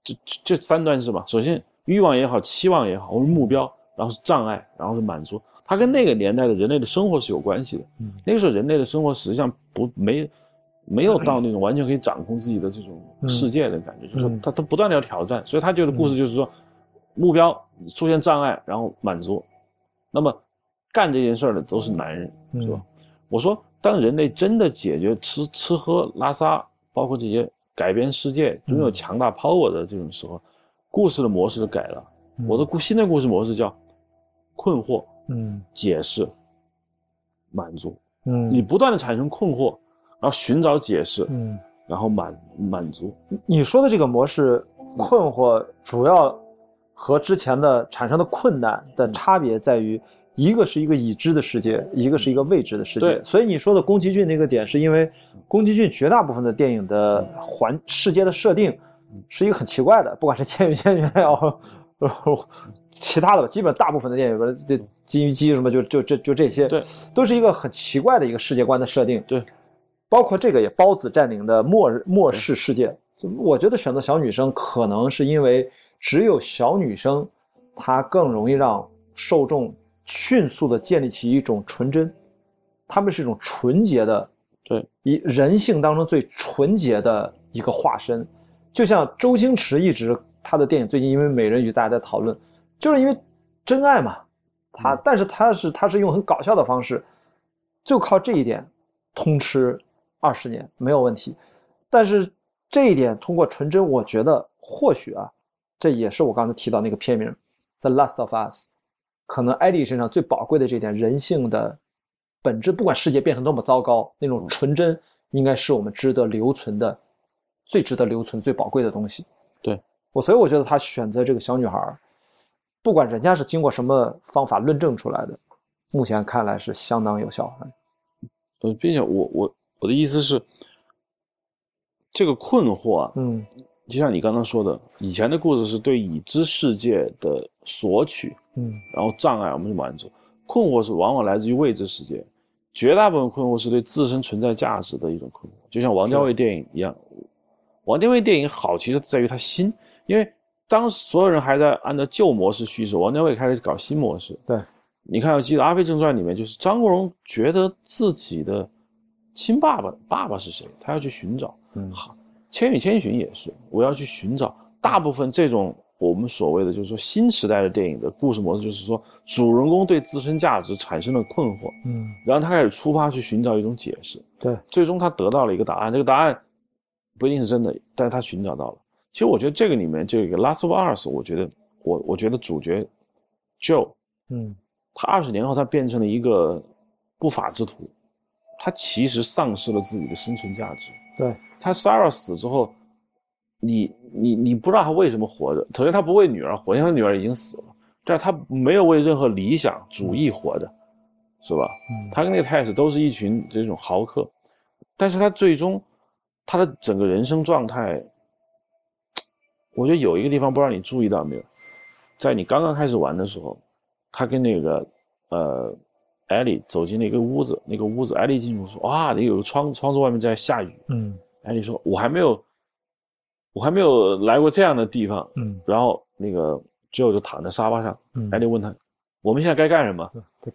这这三段是吧。首先欲望也好，期望也好，或者目标，然后是障碍，然后是满足。它跟那个年代的人类的生活是有关系的。嗯那个时候人类的生活实际上不没没有到那种完全可以掌控自己的这种世界的感觉，就是嗯他他不断的要挑战，所以他觉得故事就是说目标出现障碍，然后满足。那么干这件事儿的都是男人，是吧？我说，当人类真的解决吃吃喝拉撒，包括这些改变世界、拥有强大 power 的这种时候，故事的模式改了。我的故新的故事模式叫困惑、嗯解释、满足。嗯你不断的产生困惑，然后寻找解释，嗯，然后满满足。你说的这个模式，困惑主要和之前的产生的困难的差别在于。一个是一个已知的世界，一个是一个未知的世界。对所以你说的宫崎骏那个点，是因为宫崎骏绝大部分的电影的环世界的设定是一个很奇怪的，不管是《千与千寻》也好，(laughs) 其他的吧，基本大部分的电影，比如这金鱼姬什么就就就就这些，对，都是一个很奇怪的一个世界观的设定。对，包括这个也包子占领的末末世世界。我觉得选择小女生，可能是因为只有小女生，她更容易让受众。迅速的建立起一种纯真，他们是一种纯洁的，对，以人性当中最纯洁的一个化身。就像周星驰一直他的电影最近因为《美人鱼》大家在讨论，就是因为真爱嘛，他、嗯、但是他是他是用很搞笑的方式，就靠这一点通吃二十年没有问题。但是这一点通过纯真，我觉得或许啊，这也是我刚才提到那个片名《The Last of Us》，可能艾莉身上最宝贵的这点人性的本质，不管世界变成多么糟糕，那种纯真应该是我们值得留存的、最值得留存、最宝贵的东西。对我，所以我觉得他选择这个小女孩，不管人家是经过什么方法论证出来的，目前看来是相当有效的。呃，并且我我我的意思是。这个困惑啊，嗯，就像你刚刚说的，以前的故事是对已知世界的索取，嗯，然后障碍我们就满足。困惑是往往来自于未知世界，绝大部分困惑是对自身存在价值的一种困惑。就像王家卫电影一样，王家卫电影好，其实在于他新，因为当所有人还在按照旧模式叙事，王家卫开始搞新模式。对，你看，我记得《阿飞正传》里面，就是张国荣觉得自己的亲爸爸爸爸是谁，他要去寻找。嗯，好，《千与千寻》也是，我要去寻找。大部分这种我们所谓的就是说新时代的电影的故事模式，就是说主人公对自身价值产生了困惑，嗯，然后他开始出发去寻找一种解释，对，最终他得到了一个答案。这个答案不一定是真的，但是他寻找到了。其实我觉得这个里面就一个《Last of Us》，我觉得我我觉得主角 Joe，嗯，他二十年后他变成了一个不法之徒，他其实丧失了自己的生存价值，对。他 Sarah 死之后，你你你不知道他为什么活着。首先，他不为女儿活，因为他女儿已经死了。但是他没有为任何理想主义活着，是吧？嗯，他跟那个太子都是一群这种豪客，但是他最终他的整个人生状态，我觉得有一个地方不知道你注意到没有，在你刚刚开始玩的时候，他跟那个呃艾莉走进了一个屋子，那个屋子艾莉进去说：“哇，那有个窗子，窗子外面在下雨。”嗯。艾莉说：“我还没有，我还没有来过这样的地方。”嗯，然后那个 Joe 就躺在沙发上。嗯，艾莉问他：“我们现在该干什么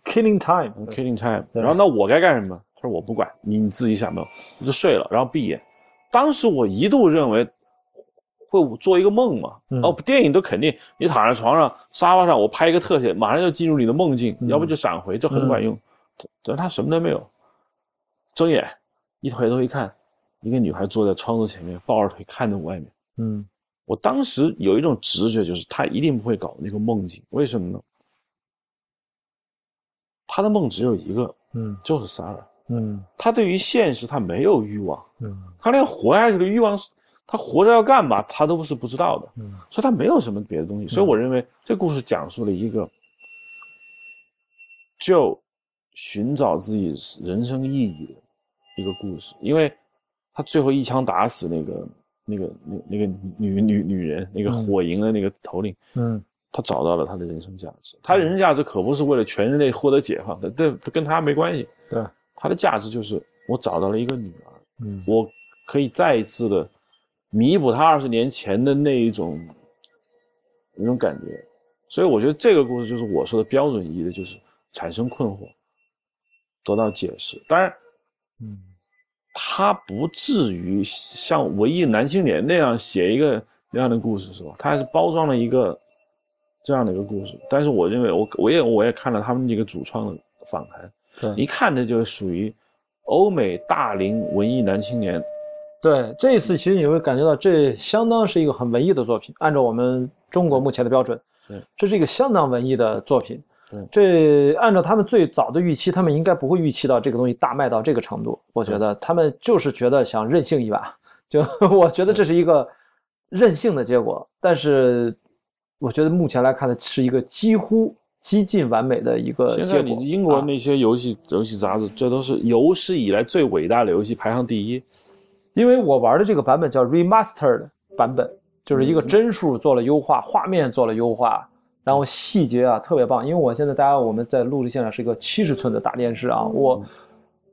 ？”“Killing time, killing time。”然后那我该干什么？他说：“我不管，你你自己想吧。”我就睡了，然后闭眼。当时我一度认为会做一个梦嘛。哦，电影都肯定你躺在床上、沙发上，我拍一个特写，马上就进入你的梦境，要不就闪回，这很管用。但他什么都没有，睁眼一回头一看。一个女孩坐在窗子前面，抱着腿看着外面。嗯，我当时有一种直觉，就是他一定不会搞那个梦境。为什么呢？他的梦只有一个，嗯，就是 Sarah。嗯，他对于现实，他没有欲望。嗯，他连活下去的欲望，她活着要干嘛，他都是不知道的。嗯，所以他没有什么别的东西。所以我认为这故事讲述了一个，就寻找自己人生意义的一个故事，因为。他最后一枪打死那个、那个、那那个女女女人，那个火营的那个头领。嗯，他找到了他的人生价值。他人生价值可不是为了全人类获得解放的，这跟他没关系。对，他的价值就是我找到了一个女儿，嗯，我可以再一次的弥补他二十年前的那一种那种感觉。所以我觉得这个故事就是我说的标准意义的，就是产生困惑，得到解释。当然，嗯。他不至于像《文艺男青年》那样写一个那样的故事，是吧？他还是包装了一个这样的一个故事。但是我认为，我我也我也看了他们那个主创的访谈，对，一看这就属于欧美大龄文艺男青年。对，这一次其实你会感觉到，这相当是一个很文艺的作品。按照我们中国目前的标准，对，这是一个相当文艺的作品。对，这按照他们最早的预期，他们应该不会预期到这个东西大卖到这个程度。我觉得他们就是觉得想任性一把，就我觉得这是一个任性的结果。但是我觉得目前来看的，是一个几乎接近完美的一个结果。你英国那些游戏游戏杂志，这都是有史以来最伟大的游戏排行第一。因为我玩的这个版本叫 remastered 版本，就是一个帧数做了优化，画面做了优化。然后细节啊特别棒，因为我现在大家我们在录制现场是一个七十寸的大电视啊，我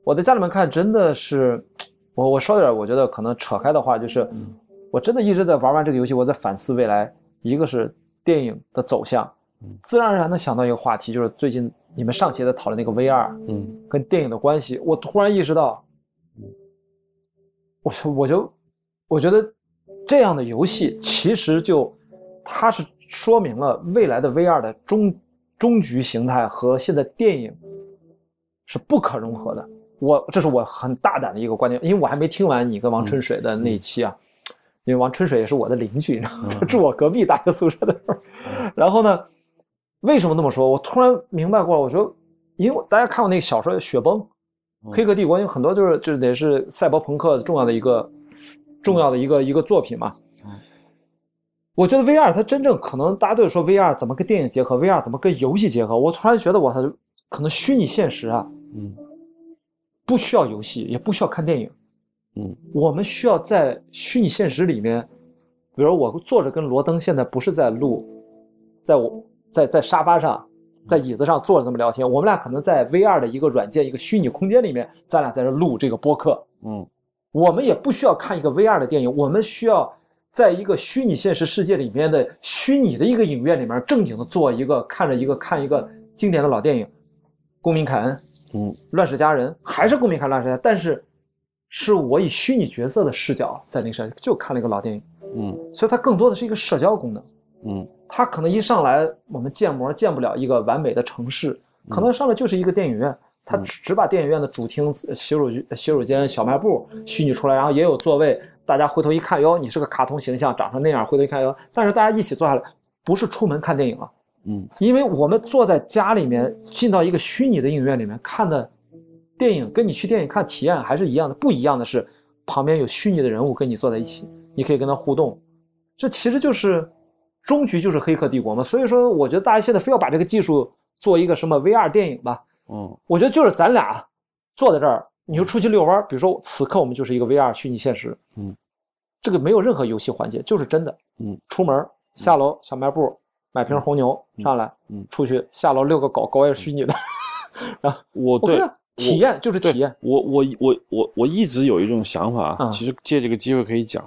我在家里面看真的是，我我说点我觉得可能扯开的话，就是我真的一直在玩完这个游戏，我在反思未来，一个是电影的走向，自然而然的想到一个话题，就是最近你们上期在讨论那个 VR，嗯，跟电影的关系，我突然意识到，我我就我觉得这样的游戏其实就它是。说明了未来的 VR 的终终局形态和现在电影是不可融合的。我这是我很大胆的一个观点，因为我还没听完你跟王春水的那一期啊。因为王春水也是我的邻居，然后？他住我隔壁大学宿舍的时候。(laughs) 然后呢，为什么那么说？我突然明白过来，我说，因为大家看过那个小说《雪崩》，《黑客帝国》有很多就是就是得是赛博朋克重要的一个重要的一个一个作品嘛。我觉得 VR 它真正可能大家都说 VR 怎么跟电影结合，VR 怎么跟游戏结合。我突然觉得我操，可能虚拟现实啊，嗯不需要游戏，也不需要看电影。嗯我们需要在虚拟现实里面，比如我坐着跟罗登现在不是在录，在我在在沙发上，在椅子上坐着这么聊天，我们俩可能在 VR 的一个软件、一个虚拟空间里面，咱俩在这录这个播客。嗯我们也不需要看一个 VR 的电影，我们需要在一个虚拟现实世界里面的虚拟的一个影院里面，正经的做一个看着一个看一个经典的老电影，《公民凯恩》。嗯乱世佳人还是公民凯乱世佳人，但是是我以虚拟角色的视角在那个上就看了一个老电影，嗯所以它更多的是一个社交功能。嗯它可能一上来我们建模建不了一个完美的城市，可能上面就是一个电影院，它只只把电影院的主厅、洗手洗手间、小卖部虚拟出来，然后也有座位，大家回头一看，哟，你是个卡通形象，长成那样，回头一看，哟，但是大家一起坐下来，不是出门看电影了。嗯因为我们坐在家里面，进到一个虚拟的影院里面看的电影，跟你去电影看体验还是一样的。不一样的是，旁边有虚拟的人物跟你坐在一起，你可以跟他互动。这其实就是终局就是《黑客帝国》嘛。所以说，我觉得大家现在非要把这个技术做一个什么 VR 电影吧，嗯。我觉得就是咱俩坐在这儿，你就出去遛弯儿，比如说此刻我们就是一个 VR 虚拟现实，嗯，这个没有任何游戏环节，就是真的，嗯，出门下楼小卖部买瓶红牛上来，嗯。出去下楼遛个狗，狗也是虚拟的，(laughs) 然后我对体验就是体验，我我我我我一直有一种想法啊，嗯。其实借这个机会可以讲，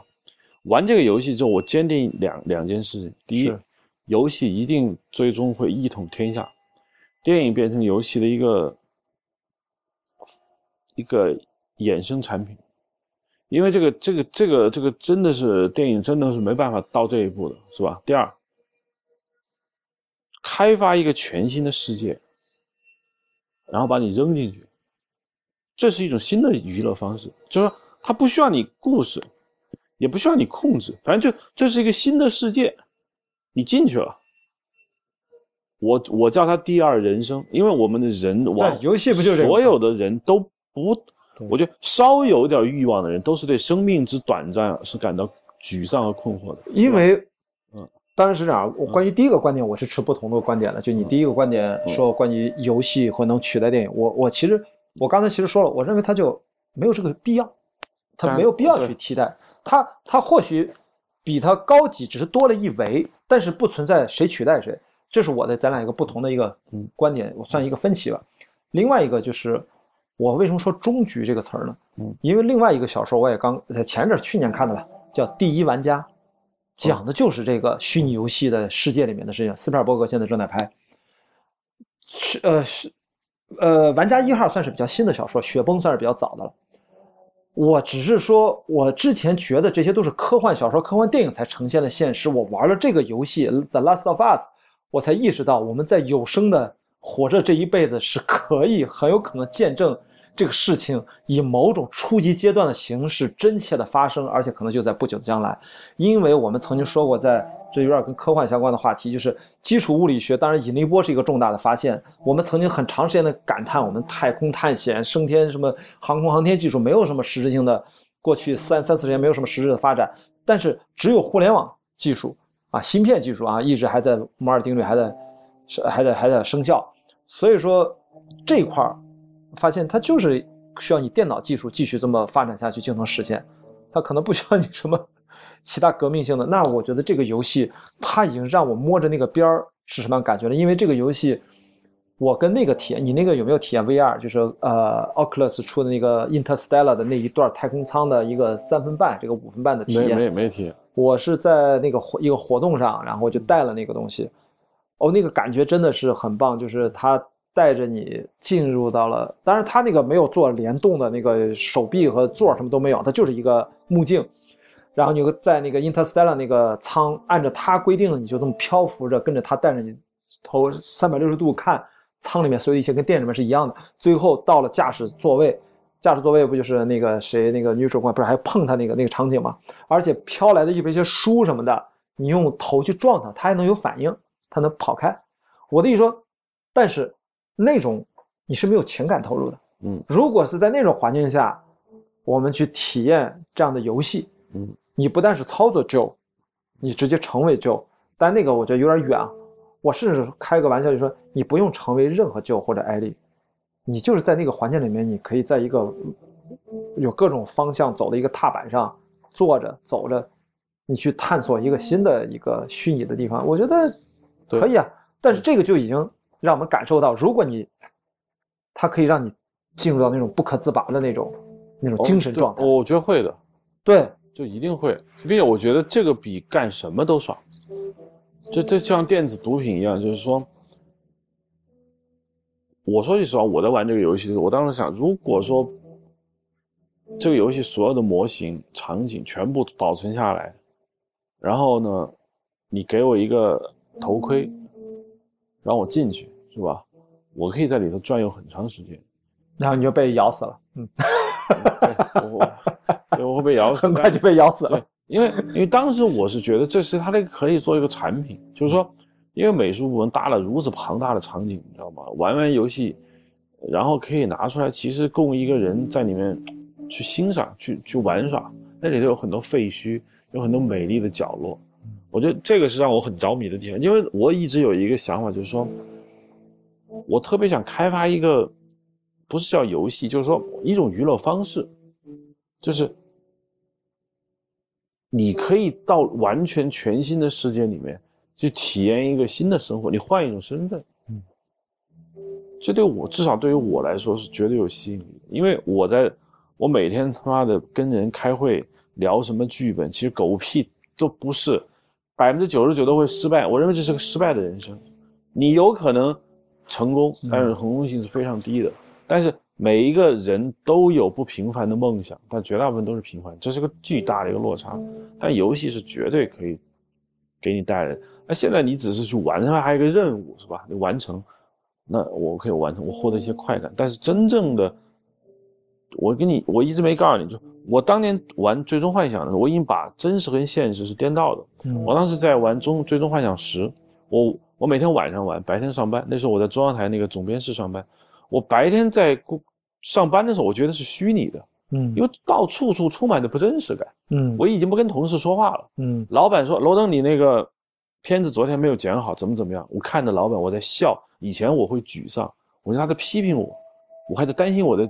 玩这个游戏之后，我坚定两两件事情：第一，游戏一定最终会一统天下，电影变成游戏的一个一个衍生产品，因为这个这个这个这个真的是电影真的是没办法到这一步的，是吧？第二，开发一个全新的世界，然后把你扔进去。这是一种新的娱乐方式，就是说它不需要你故事，也不需要你控制，反正就这是一个新的世界，你进去了。我我叫它第二人生，因为我们的人往对游戏不就是所有的人都不，我觉得稍有点欲望的人都是对生命之短暂是感到沮丧和困惑的。因为，嗯，当然是这样。我关于第一个观点，我是持不同的观点的。就你第一个观点说关于游戏会能取代电影，我我其实我刚才其实说了，我认为它就没有这个必要，它没有必要去替代它，它或许比它高级，只是多了一维，但是不存在谁取代谁。这是我的咱俩一个不同的一个嗯观点，我算一个分歧吧。另外一个就是我为什么说终局这个词儿呢？嗯，因为另外一个小说我也刚在前阵去年看的吧，叫《第一玩家》，讲的就是这个虚拟游戏的世界里面的事情。斯皮尔伯格现在正在拍，是呃是呃，玩家一号算是比较新的小说，雪崩算是比较早的了。我只是说，我之前觉得这些都是科幻小说、科幻电影才呈现的现实。我玩了这个游戏《The Last of Us》，我才意识到我们在有生的活着这一辈子是可以很有可能见证这个事情以某种初级阶段的形式真切的发生，而且可能就在不久的将来。因为我们曾经说过，在这有点跟科幻相关的话题，就是基础物理学。当然，引力波是一个重大的发现。我们曾经很长时间的感叹，我们太空探险、升天什么航空航天技术没有什么实质性的，过去三三四年没有什么实质的发展。但是只有互联网技术啊，芯片技术啊，一直还在摩尔定律还在还在还在生效。所以说这块儿发现它就是需要你电脑技术继续这么发展下去就能实现，它可能不需要你什么 (laughs) 其他革命性的。那我觉得这个游戏它已经让我摸着那个边儿是什么样感觉了，因为这个游戏。我跟那个体验，你那个有没有体验 VR？就是呃，Oculus 出的那个 Interstellar 的那一段太空舱的一个三分半，这个五分半的体验没验。没体验，我是在那个活一个活动上，然后就带了那个东西，哦，那个感觉真的是很棒，就是它带着你进入到了，当然它那个没有做联动的那个手臂和座什么都没有，它就是一个目镜，然后你就在那个 Interstellar 那个舱，按照它规定的你就这么漂浮着，跟着它带着你头三百六十度看舱里面所有一切跟电影里面是一样的，最后到了驾驶座位。驾驶座位不就是那个谁那个女主管不是还碰他那个那个场景吗？而且飘来的一些书什么的，你用头去撞它，它还能有反应，它能跑开。我的意思说，但是那种你是没有情感投入的。嗯，如果是在那种环境下，我们去体验这样的游戏，嗯，你不但是操作 Joe，你直接成为 Joe，但那个我觉得有点远啊。我甚至开个玩笑就说，你不用成为任何 Joe 或者艾丽，你就是在那个环境里面，你可以在一个有各种方向走的一个踏板上坐着走着，你去探索一个新的一个虚拟的地方，我觉得可以啊。但是这个就已经让我们感受到，如果你它可以让你进入到那种不可自拔的那种那种精神状态，我觉得会的，对，就一定会，并且我觉得这个比干什么都爽。就这就像电子毒品一样，就是说，我说句实话，我在玩这个游戏的时候，我当时想，如果说这个游戏所有的模型、场景全部保存下来，然后呢，你给我一个头盔，让我进去，是吧？我可以在里头转悠很长时间，然后你就被咬死了，嗯，对，我对我会被咬死，很快就被咬死了。对，因为因为当时我是觉得这是他那个可以做一个产品，就是说，因为美术部门搭了如此庞大的场景，你知道吗？玩玩游戏，然后可以拿出来，其实供一个人在里面去欣赏、去去玩耍。那里头有很多废墟，有很多美丽的角落。我觉得这个是让我很着迷的地方，因为我一直有一个想法，就是说，我特别想开发一个，不是叫游戏，就是说一种娱乐方式，就是。你可以到完全全新的世界里面去体验一个新的生活，你换一种身份，嗯，这对我至少对于我来说是绝对有吸引力的，因为我在，我每天他妈的跟人开会聊什么剧本，其实狗屁都不是，百分之九十九都会失败，我认为这是个失败的人生，你有可能成功，但是成功性是非常低的，但是。每一个人都有不平凡的梦想，但绝大部分都是平凡，这是个巨大的一个落差。但游戏是绝对可以给你带来。那现在你只是去玩，它还有一个任务是吧？你完成，那我可以完成，我获得一些快感。但是真正的，我跟你，我一直没告诉你就，我当年玩《最终幻想》的时候，我已经把真实跟现实是颠倒的。嗯我当时在玩《中最终幻想十》，我我每天晚上玩，白天上班。那时候我在中央台那个总编室上班，我白天在过。上班的时候，我觉得是虚拟的，嗯，因为到处处充满着不真实感，嗯，我已经不跟同事说话了，嗯，老板说罗登，你那个片子昨天没有剪好，怎么怎么样？我看着老板，我在笑。以前我会沮丧，我觉得他在批评我，我还在担心我的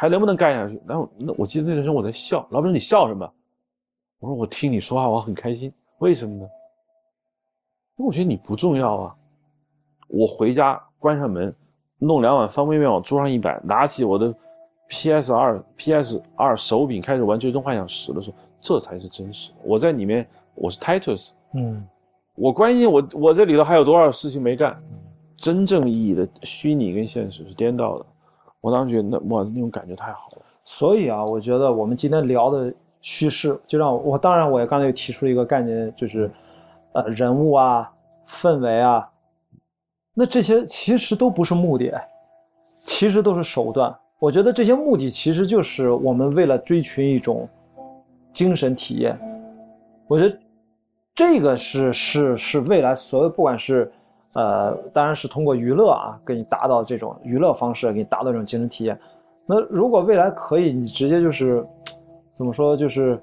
还能不能干下去。然后那我记得那段时间我在笑，老板说你笑什么？我说我听你说话我很开心，为什么呢？因为我觉得你不重要啊。我回家关上门。弄两碗方便面往桌上一摆，拿起我的 PS 二 PS 二手柄开始玩《最终幻想十》的时候，这才是真实。我在里面，我是 Titus，嗯，我关心我我这里头还有多少事情没干。真正意义的虚拟跟现实是颠倒的。我当时觉得那哇那种感觉太好了。所以啊，我觉得我们今天聊的叙事，就让我我当然我也刚才又提出了一个概念，就是呃人物啊氛围啊。那这些其实都不是目的，其实都是手段。我觉得这些目的其实就是我们为了追寻一种精神体验。我觉得这个是是是未来所有不管是呃，当然是通过娱乐啊，给你达到这种娱乐方式，给你达到这种精神体验。那如果未来可以，你直接就是 (tsk) 怎么说，就是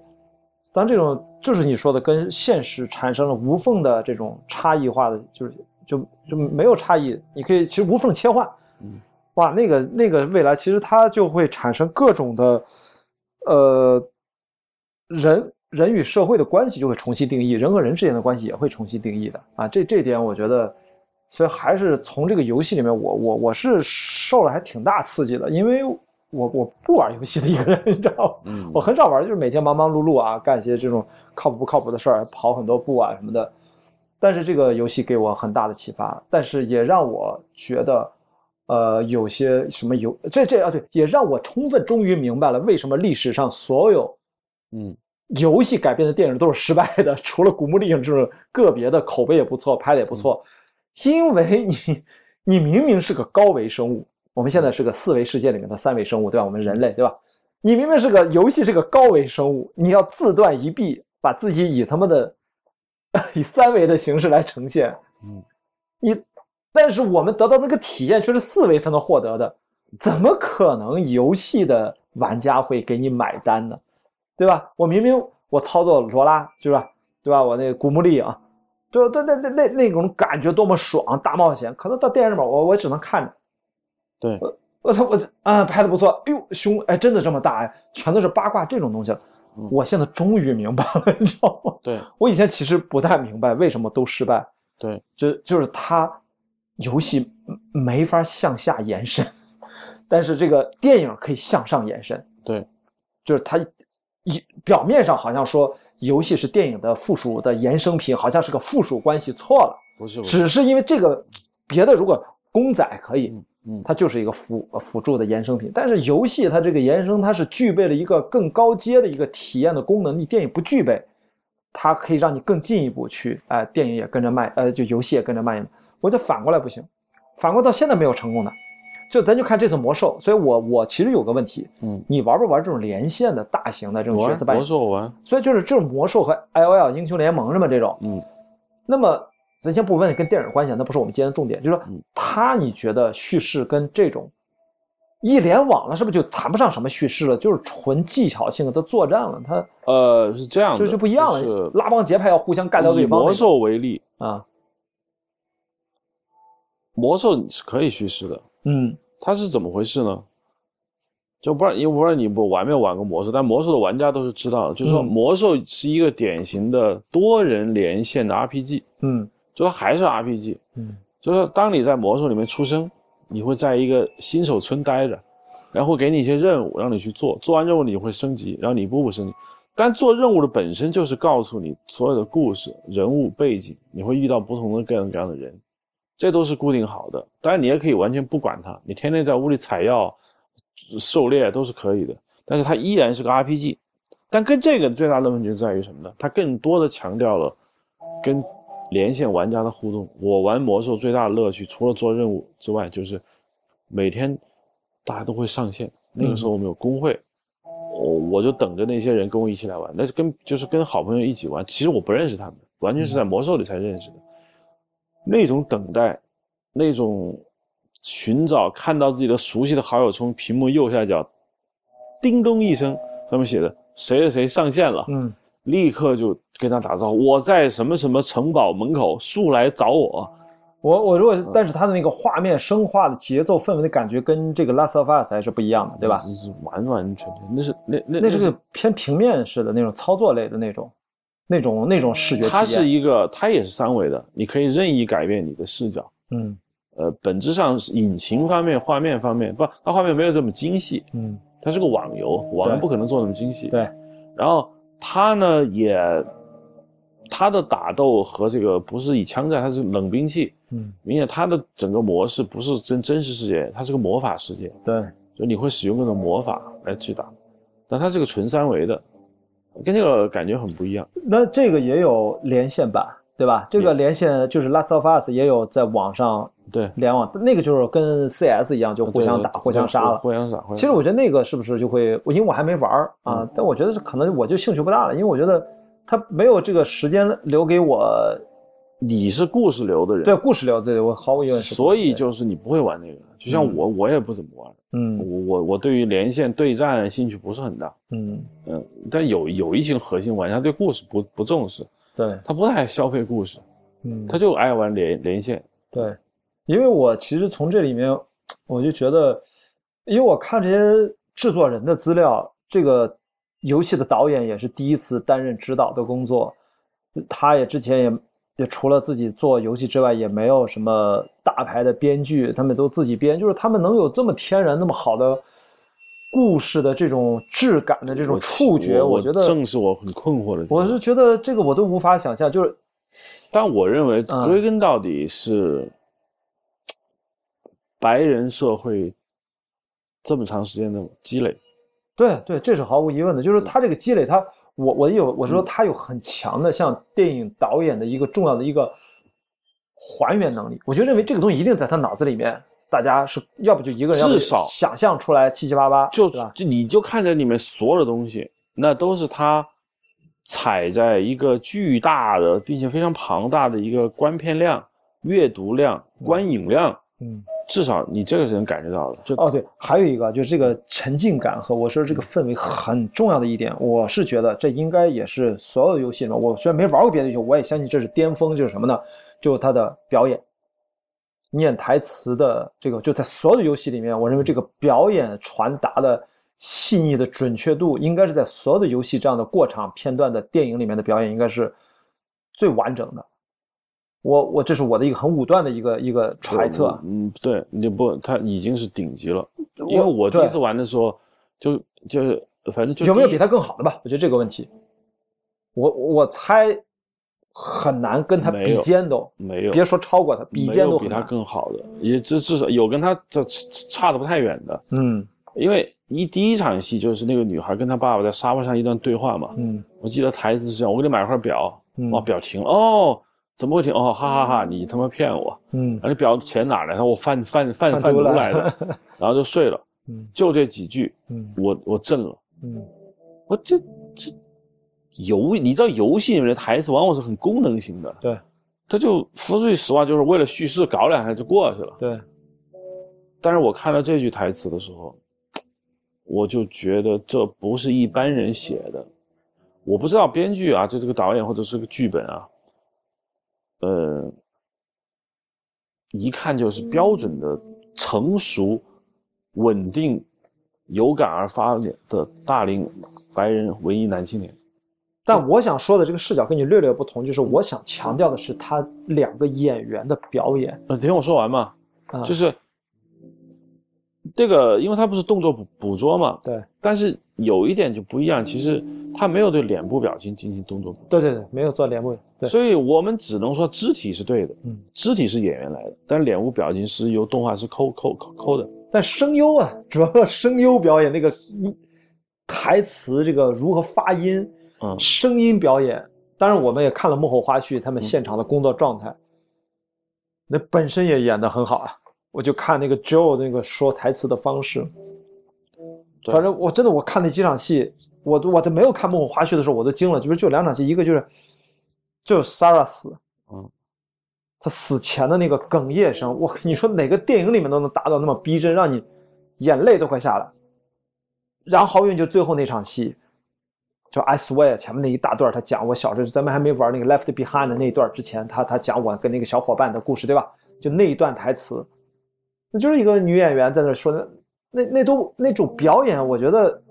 当这种就是你说的跟现实产生了无缝的这种差异化的，就是。就就没有差异，你可以其实无缝切换，嗯，哇，那个那个未来其实它就会产生各种的，呃，人人与社会的关系就会重新定义，人和人之间的关系也会重新定义的啊，这这点我觉得，所以还是从这个游戏里面，我我我是受了还挺大刺激的，因为我我不玩游戏的一个人，(laughs) 你知道吗？嗯，我很少玩，就是每天忙忙碌碌啊，干一些这种靠谱不靠谱的事儿，跑很多步啊什么的。但是这个游戏给我很大的启发，但是也让我觉得，呃，有些什么游这这啊对，也让我充分终于明白了为什么历史上所有，嗯，游戏改编的电影都是失败的，(laughs) 除了《古墓丽影》这种个别的口碑也不错，拍的也不错，因为你 (laughs) 你明明是个高维生物，我们现在是个四维世界里面的三维生物，对吧？我们人类，对吧？你明明是个游戏，是个高维生物，你要自断一臂，把自己以他妈的 (laughs) 以三维的形式来呈现，嗯，你，但是我们得到那个体验却是四维才能获得的，怎么可能游戏的玩家会给你买单呢？对吧？我明明我操作罗拉，是吧？对吧？我那古墓丽影，对对那那那那种感觉多么爽，大冒险，可能到电影里面我我只能看着。对，我操我啊拍的不错，哎呦胸哎真的这么大哎，全都是八卦这种东西了。我现在终于明白了，(laughs) 你知道吗？对我以前其实不太明白为什么都失败，对，就就是它游戏没法向下延伸，但是这个电影可以向上延伸。对，就是它一表面上好像说游戏是电影的附属的衍生品，好像是个附属关系，错了，不是只是因为这个别的如果公仔可以，嗯，它就是一个辅呃辅助的衍生品，但是游戏它这个延伸它是具备了一个更高阶的一个体验的功能，你电影不具备，它可以让你更进一步去，哎、电影也跟着卖，呃，就游戏也跟着卖。我觉得反过来不行，反过来到现在没有成功的，就咱就看这次魔兽，所以我我其实有个问题，嗯，你玩不玩这种连线的大型的这种角色扮演魔？兽我玩，所以就是这种魔兽和 I O L 英雄联盟什么这种，嗯，那么咱先不问跟电影关系，那不是我们今天的重点，就是说嗯。它你觉得叙事跟这种一联网了，是不是就谈不上什么叙事了，就是纯技巧性的作战了？它呃，是这样的，就就不一样了，就是拉帮结派要互相干掉对方魔兽为例，啊，魔兽是可以叙事的，嗯。它是怎么回事呢？就不知道，因为我不知道你不玩没有玩过魔兽，但魔兽的玩家都是知道的，就是说嗯魔兽是一个典型的多人连线的 RPG，嗯。就它还是 RPG，嗯。就是当你在魔兽里面出生，你会在一个新手村待着，然后给你一些任务让你去做，做完任务你会升级，然后你一步步升级。但做任务的本身就是告诉你所有的故事、人物背景，你会遇到不同的各种各样的人，这都是固定好的。当然，你也可以完全不管它，你天天在屋里采药、狩猎都是可以的。但是它依然是个 RPG。但跟这个最大的问题在于什么呢？它更多的强调了跟连线玩家的互动。我玩魔兽最大的乐趣，除了做任务之外，就是每天大家都会上线。那个时候我们有工会，我我就等着那些人跟我一起来玩。那是跟就是跟好朋友一起玩。其实我不认识他们，完全是在魔兽里才认识的。那种等待，那种寻找，看到自己的熟悉的好友从屏幕右下角叮咚一声，上面写的谁谁谁上线了，嗯立刻就跟他打招呼，我在什么什么城堡门口，速来找我。我我如嗯果但是他的那个画面生化的节奏氛围的感觉跟这个 Last of Us 还是不一样的，对吧？是完完全全，那是那那那是个偏平面式的那种操作类的那种，那种那种视觉体验。它是一个，它也是三维的，你可以任意改变你的视角。嗯呃，本质上是引擎方面、画面方面，不，它画面没有这么精细，嗯它是个网游，网游不可能做那么精细。对，然后它呢也，它的打斗和这个不是以枪战，它是冷兵器，嗯明显它的整个模式不是真真实世界，它是个魔法世界，对，就你会使用各种魔法来去打，但它是个纯三维的，跟这个感觉很不一样。那这个也有连线版，对吧？这个连线就是 Last of Us 也有在网上对，联网，那个就是跟 CS 一样，就互相打、互相杀了。互相杀。其实我觉得那个是不是就会，因为我还没玩儿啊，嗯但我觉得是可能我就兴趣不大了，因为我觉得它没有这个时间留给我你是故事流的人，对故事流，对我毫无疑问是。所以就是你不会玩那个。就像我，我也不怎么玩。嗯我我我对于连线对战兴趣不是很大。嗯嗯，但有有一群核心玩家对故事不不重视，对他不太消费故事，嗯他就爱玩连连线。对，因为我其实从这里面，我就觉得，因为我看这些制作人的资料，这个游戏的导演也是第一次担任指导的工作，他也之前也也除了自己做游戏之外，也没有什么大牌的编剧，他们都自己编，就是他们能有这么天然、那么好的故事的这种质感的这种触觉，我觉得正是我很困惑的。我是觉得这个我都无法想象，就是但我认为嗯归根到底是白人社会这么长时间的积累。对对，这是毫无疑问的，就是他这个积累，他我我有我是说他有很强的像电影导演的一个重要的一个还原能力，我就认为这个东西一定在他脑子里面大家是要不就一个人，要至少想象出来七七八八，就？就你就看着里面所有的东西，那都是他踩在一个巨大的并且非常庞大的一个观片量、阅读量、观影量，嗯。至少你这个是能感觉到的。就哦，对，还有一个就是这个沉浸感和我说这个氛围很重要的一点，我是觉得这应该也是所有的游戏里面，我虽然没玩过别的游戏，我也相信这是巅峰，就是什么呢？就是它的表演，念台词的这个，就在所有的游戏里面，我认为这个表演传达的细腻的准确度，应该是在所有的游戏这样的过场片段的电影里面的表演，应该是最完整的。我我这是我的一个很武断的一个一个揣测，嗯，对，你不，他已经是顶级了。因为我第一次玩的时候，就就是反正就有没有比他更好的吧？我觉得这个问题，我我猜很难跟他比肩都，没有别说超过他，比没肩都比他。更好的，也至至少有跟他这差的不太远的。嗯因为一第一场戏就是那个女孩跟她爸爸在沙发上一段对话嘛，嗯我记得台词是这样：我给你买块表，嗯哇，表停了，哦，怎么会停？哦，哈哈哈你他妈骗我！嗯啊，你表钱哪来的？我贩贩贩贩毒来来的，(laughs) 然后就睡了。嗯就这几句，嗯我我震了。嗯我这这游，你知道游戏里面的台词往往是很功能型的，对他就说句实话，就是为了叙事搞两下就过去了。对，但是我看到这句台词的时候，我就觉得这不是一般人写的。我不知道编剧啊，就这个导演或者是个剧本啊，呃，一看就是标准的成熟、稳定、有感而发的大龄白人文艺男青年。但我想说的这个视角跟你略略不同，就是我想强调的是他两个演员的表演嗯，听我说完嘛，啊，就是这个，因为他不是动作捕捕捉嘛，对。但是有一点就不一样，其实他没有对脸部表情进行动作，对对对，没有做脸部，对，所以我们只能说肢体是对的，嗯，肢体是演员来的，但脸部表情是由动画师抠抠抠抠的。但声优啊，主要声优表演那个一台词这个如何发音，嗯。声音表演，当然我们也看了幕后花絮，他们现场的工作状态，那本身也演得很好啊。我就看那个 Joe 那个说台词的方式，对反正我真的我看那几场戏，我都我都没有看幕后花絮的时候我都惊了，就是就两场戏，一个就是就是 Sarah 死，嗯，他死前的那个哽咽声，我你说哪个电影里面都能达到那么逼真，让你眼泪都快下来。然后好运就最后那场戏，就 I swear 前面那一大段，他讲我小时候咱们还没玩那个 Left Behind 的那一段之前，他他讲我跟那个小伙伴的故事，对吧？就那一段台词，那就是一个女演员在那说的，那那都那种表演，我觉得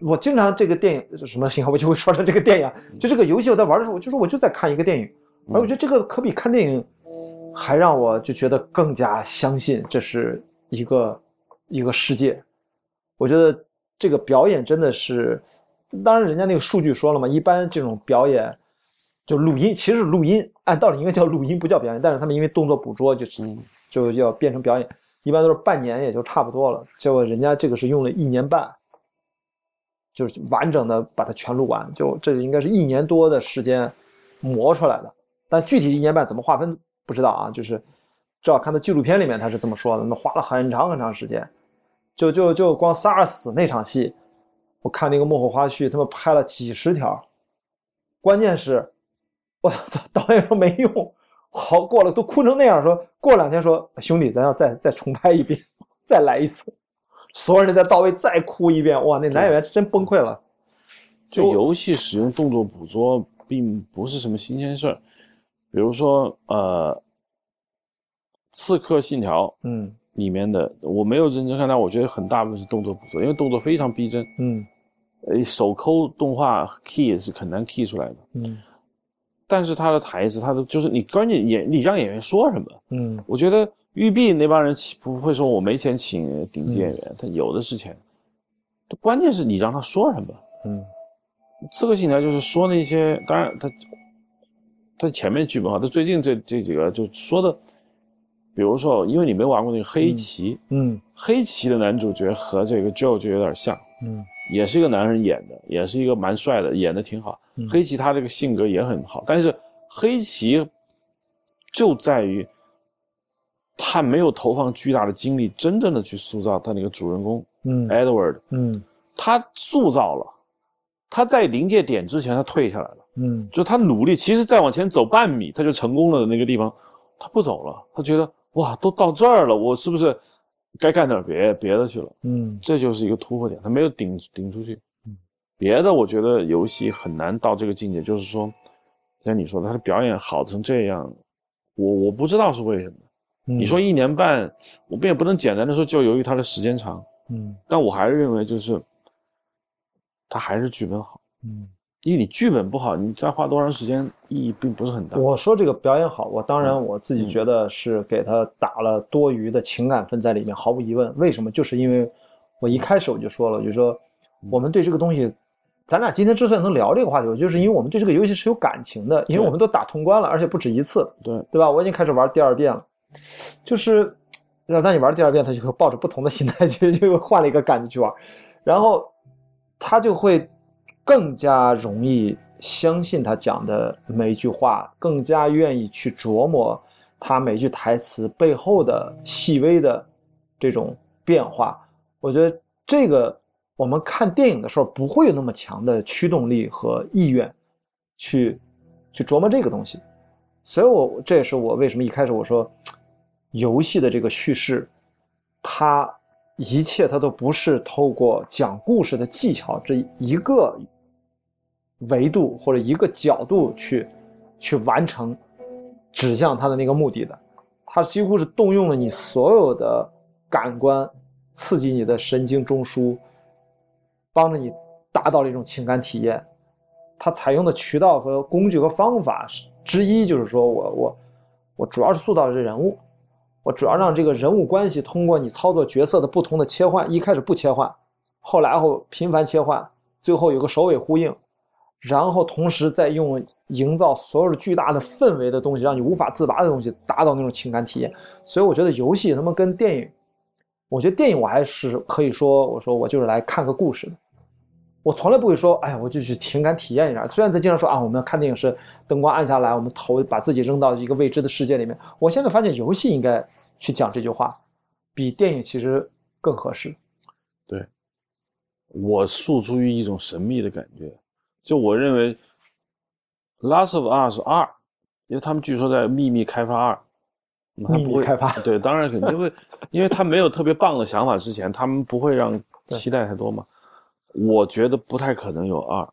我经常这个电影什么信号，我就会说到这个电影，就这个游戏我在玩的时候，我就说我就在看一个电影，而我觉得这个可比看电影还让我就觉得更加相信这是一个一个世界。我觉得这个表演真的是，当然人家那个数据说了嘛，一般这种表演就录音，其实是录音，按道理应该叫录音，不叫表演，但是他们因为动作捕捉就是就要变成表演，一般都是半年也就差不多了，结果人家这个是用了一年半。就是完整的把它全录完，就这应该是一年多的时间磨出来的。但具体一年半怎么划分不知道啊，就是至少看到纪录片里面他是这么说的，那花了很长很长时间。就就就光萨尔死那场戏，我看那个幕后花絮，他们拍了几十条。关键是，我操，导演说没用，好过了都哭成那样，说过两天说兄弟，咱要再再重拍一遍，(laughs) 再来一次。所有人再到位再哭一遍，哇，那男演员真崩溃了。这游戏使用动作捕捉并不是什么新鲜事儿，比如说呃，《刺客信条》嗯里面的我没有认真看，但我觉得很大部分是动作捕捉，因为动作非常逼真。嗯呃，手抠动画 key 是很难 key 出来的，嗯但是他的台词，他的就是你关键演你让演员说什么，嗯。我觉得育碧那帮人请不会说我没钱请顶级演员，他有的是钱，他关键是你让他说什么。嗯。刺客信条就是说那些，当然他他前面剧本好，他最近这这几个就说的，比如说，因为你没玩过那个黑棋，嗯。黑棋的男主角和这个 Joe 就有点像，嗯也是一个男人演的，也是一个蛮帅的，演的挺好。嗯。黑棋他这个性格也很好，但是黑棋就在于他没有投放巨大的精力，真正的去塑造他那个主人公嗯。Edward。嗯。他塑造了，他在临界点之前他退下来了，嗯。就他努力，其实再往前走半米他就成功了的那个地方，他不走了，他觉得哇，都到这儿了，我是不是该干点别别的去了？嗯这就是一个突破点，他没有顶顶出去嗯。别的我觉得游戏很难到这个境界，就是说，像你说的，他的表演好成这样，我我不知道是为什么。嗯，你说一年半，我们也不能简单的说就由于他的时间长，嗯但我还是认为就是，他还是剧本好，嗯。因为你剧本不好，你再花多长时间意义并不是很大。我说这个表演好，我当然嗯我自己觉得是给他打了多余的情感分在里面，毫无疑问。为什么？就是因为我一开始我就说了，我就说嗯我们对这个东西，咱俩今天之所以能聊这个话题，就是因为我们对这个游戏是有感情的，因为我们都打通关了，而且不止一次，对，对吧？我已经开始玩第二遍了，就是让当你玩第二遍，他就会抱着不同的心态 (laughs) 去，就换了一个感觉去玩，然后他就会更加容易相信他讲的每一句话，更加愿意去琢磨他每句台词背后的细微的这种变化。我觉得这个我们看电影的时候不会有那么强的驱动力和意愿去去琢磨这个东西。所以我这也是我为什么一开始我说，游戏的这个叙事，它一切它都不是透过讲故事的技巧这一个维度或者一个角度去去完成指向它的那个目的的，它几乎是动用了你所有的感官，刺激你的神经中枢，帮着你达到了一种情感体验。它采用的渠道和工具和方法之一，就是说我我我主要是塑造这人物，我主要让这个人物关系通过你操作角色的不同的切换，一开始不切换，后来后频繁切换，最后有个首尾呼应，然后同时再用营造所有的巨大的氛围的东西，让你无法自拔的东西，达到那种情感体验。所以我觉得游戏他妈跟电影，我觉得电影我还是可以说，我说我就是来看个故事的。我从来不会说，哎呀，我就去情感体验一下。虽然在经常说啊，我们要看电影是灯光暗下来，我们头把自己扔到一个未知的世界里面。我现在发现游戏应该去讲这句话，比电影其实更合适。对我诉诸于一种神秘的感觉，就我认为，《Last of Us 二》，因为他们据说在秘密开发二，他秘密不会开发对，当然肯定会，(laughs) 因为他没有特别棒的想法之前，他们不会让期待太多嘛。我觉得不太可能有二，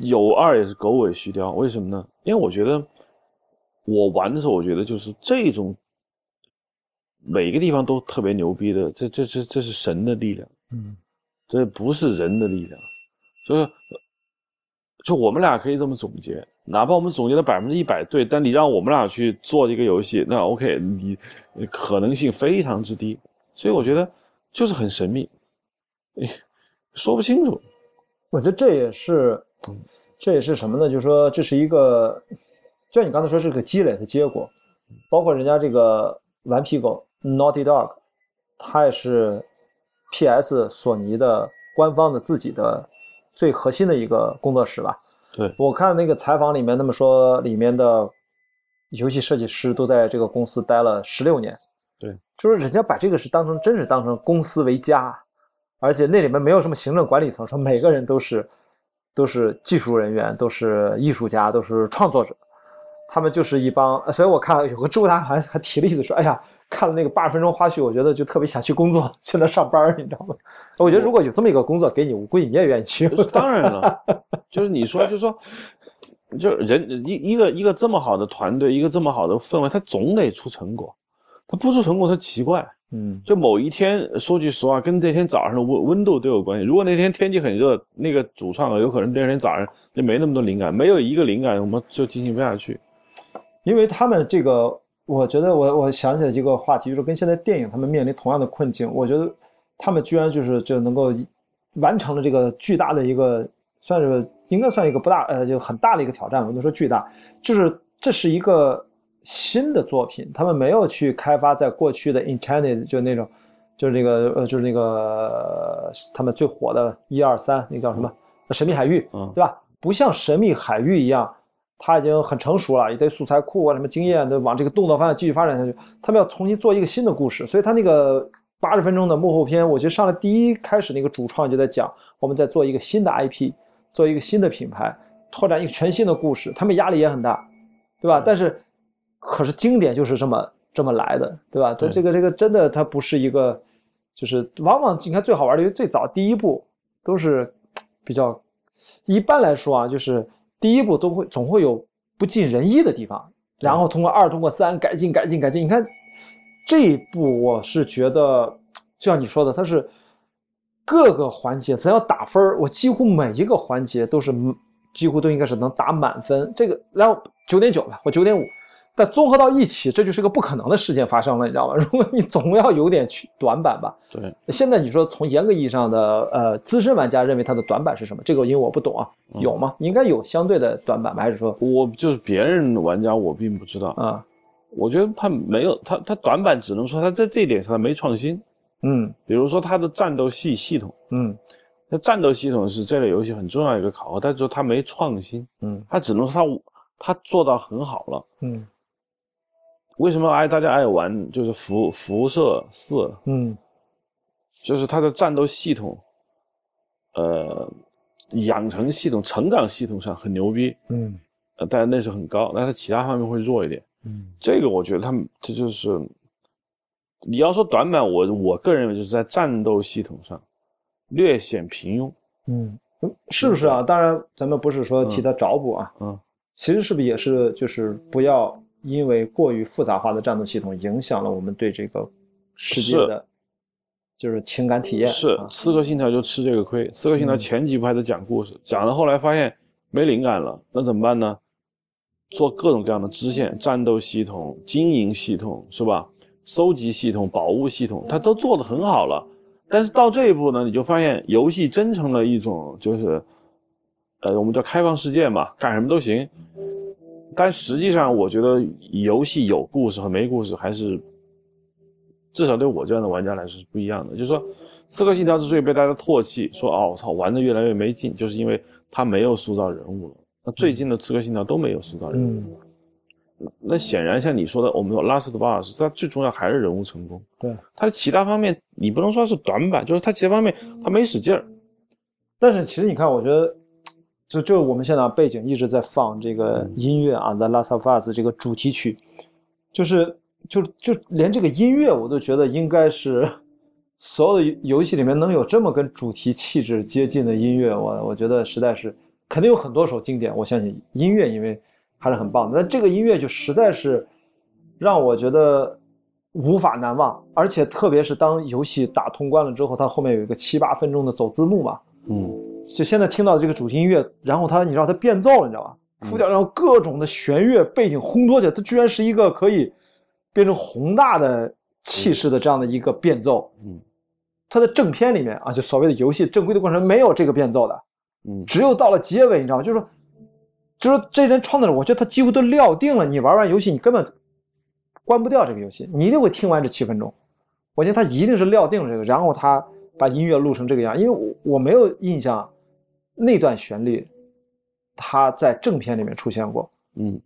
有二也是狗尾续貂。为什么呢？因为我觉得我玩的时候，我觉得就是这种每个地方都特别牛逼的，这这这这是神的力量。嗯这不是人的力量，就是，就我们俩可以这么总结，哪怕我们总结的百分之一百对，但你让我们俩去做一个游戏，那 OK，你可能性非常之低，所以我觉得就是很神秘，说不清楚。我觉得这也是，这也是什么呢？就是说，这是一个，就像你刚才说，是个积累的结果。包括人家这个顽皮狗 Naughty Dog，它也是 PS 索尼的官方的自己的最核心的一个工作室吧。对，我看那个采访里面，那么说里面的游戏设计师都在这个公司待了十六年。对，就是人家把这个是当成真是当成公司为家，而且那里面没有什么行政管理层，说每个人都是都是技术人员，都是艺术家，都是创作者，他们就是一帮。所以我看有个知乎他还还提例子说，哎呀，看了那个八十分钟花絮，我觉得就特别想去工作，去那上班，你知道吗？我觉得如果有这么一个工作给你，我估计你也愿意去。(laughs) 当然了，就是你说，就是说，就人一一个一个这么好的团队，一个这么好的氛围，他总得出成果，他不出成果，他奇怪。嗯就某一天，说句实话，跟那天早上的温温度都有关系。如果那天天气很热，那个主创有可能第二天早上就没那么多灵感，没有一个灵感，我们就进行不下去。因为他们这个，我觉得我我想起来一个话题，就是跟现在电影他们面临同样的困境。我觉得他们居然就是就能够完成了这个巨大的一个，算是应该算一个不大呃就很大的一个挑战。我就说巨大，就是这是一个新的作品，他们没有去开发在过去的 In China 就那种，就是那个呃就是那个呃他们最火的一二三那个叫什么神秘海域，嗯对吧？不像神秘海域一样。他已经很成熟了，一堆素材库啊，什么经验都往这个动作方向继续发展下去。他们要重新做一个新的故事，所以他那个八十分钟的幕后片，我觉得上来第一开始那个主创就在讲，我们在做一个新的 IP，做一个新的品牌，拓展一个全新的故事，他们压力也很大，对吧？但是，可是经典就是这么这么来的，对吧？这这个这个真的它不是一个，就是往往你看最好玩的，因为最早第一部都是比较。一般来说啊，就是第一步都会总会有不尽人意的地方，然后通过二、通过三改进、改进、改进。你看这一步，我是觉得，就像你说的，它是各个环节咱要打分我几乎每一个环节都是几乎都应该是能打满分。这个然后九点九吧，或九点五。但综合到一起，这就是个不可能的事件发生了，你知道吗？(laughs) 如果你总要有点去短板吧。对。现在你说从严格意义上的呃资深玩家认为它的短板是什么？这个因为我不懂啊，有吗？应该有相对的短板吧？还是说我就是别人玩家我并不知道啊？我觉得他没有他他短板只能说他在这一点上他没创新。嗯。比如说他的战斗系系统，嗯，那战斗系统是这类游戏很重要一个考核，但是说他没创新，嗯，他只能说他他做到很好了，嗯。为什么爱大家爱玩就是辐辐射四？嗯，就是它的战斗系统，呃，养成系统、成长系统上很牛逼，嗯，呃，但是那是很高，但是其他方面会弱一点，嗯，这个我觉得他们这就是你要说短板，我我个人认为就是在战斗系统上略显平庸，嗯，是不是啊？当然，咱们不是说替他找补啊，嗯，其实是不是也是就是不要。因为过于复杂化的战斗系统影响了我们对这个世界的，就是情感体验。是《刺客信条》就吃这个亏，《刺客信条》前几部还在讲故事，讲到后来发现没灵感了，那怎么办呢？做各种各样的支线、战斗系统、经营系统，是吧？收集系统、宝物系统，它都做得很好了。但是到这一步呢，你就发现游戏真成了一种就是，呃，我们叫开放世界嘛，干什么都行。但实际上，我觉得游戏有故事和没故事还是，至少对我这样的玩家来说是不一样的。就是说，《刺客信条》之所以被大家唾弃，说“哦，我操，玩的越来越没劲”，就是因为它没有塑造人物了。那最近的《刺客信条》都没有塑造人物。那显然，像你说的，我们说《Last of Us》，它最重要还是人物成功。对，它的其他方面你不能说是短板，就是它其他方面它没使劲儿。但是其实你看，我觉得。就就我们现在背景一直在放这个音乐啊，《The Last of Us》这个主题曲，就是就就连这个音乐我都觉得应该是所有的游戏里面能有这么跟主题气质接近的音乐，我我觉得实在是肯定有很多首经典，我相信音乐因为还是很棒的，但这个音乐就实在是让我觉得无法难忘，而且特别是当游戏打通关了之后，它后面有一个七八分钟的走字幕嘛，嗯。就现在听到的这个主题音乐，然后它，你知道它变奏了，你知道吧？副调，然后各种的弦乐背景烘托起来，它居然是一个可以变成宏大的气势的这样的一个变奏。嗯，它的正片里面啊，就所谓的游戏正规的过程没有这个变奏的。嗯，只有到了结尾，你知道吗？就是说，就是说这人创作者，我觉得他几乎都料定了，你玩完游戏，你根本关不掉这个游戏，你一定会听完这七分钟。我觉得他一定是料定了这个，然后他把音乐录成这个样，因为我我没有印象。那段旋律，它在正片里面出现过。嗯，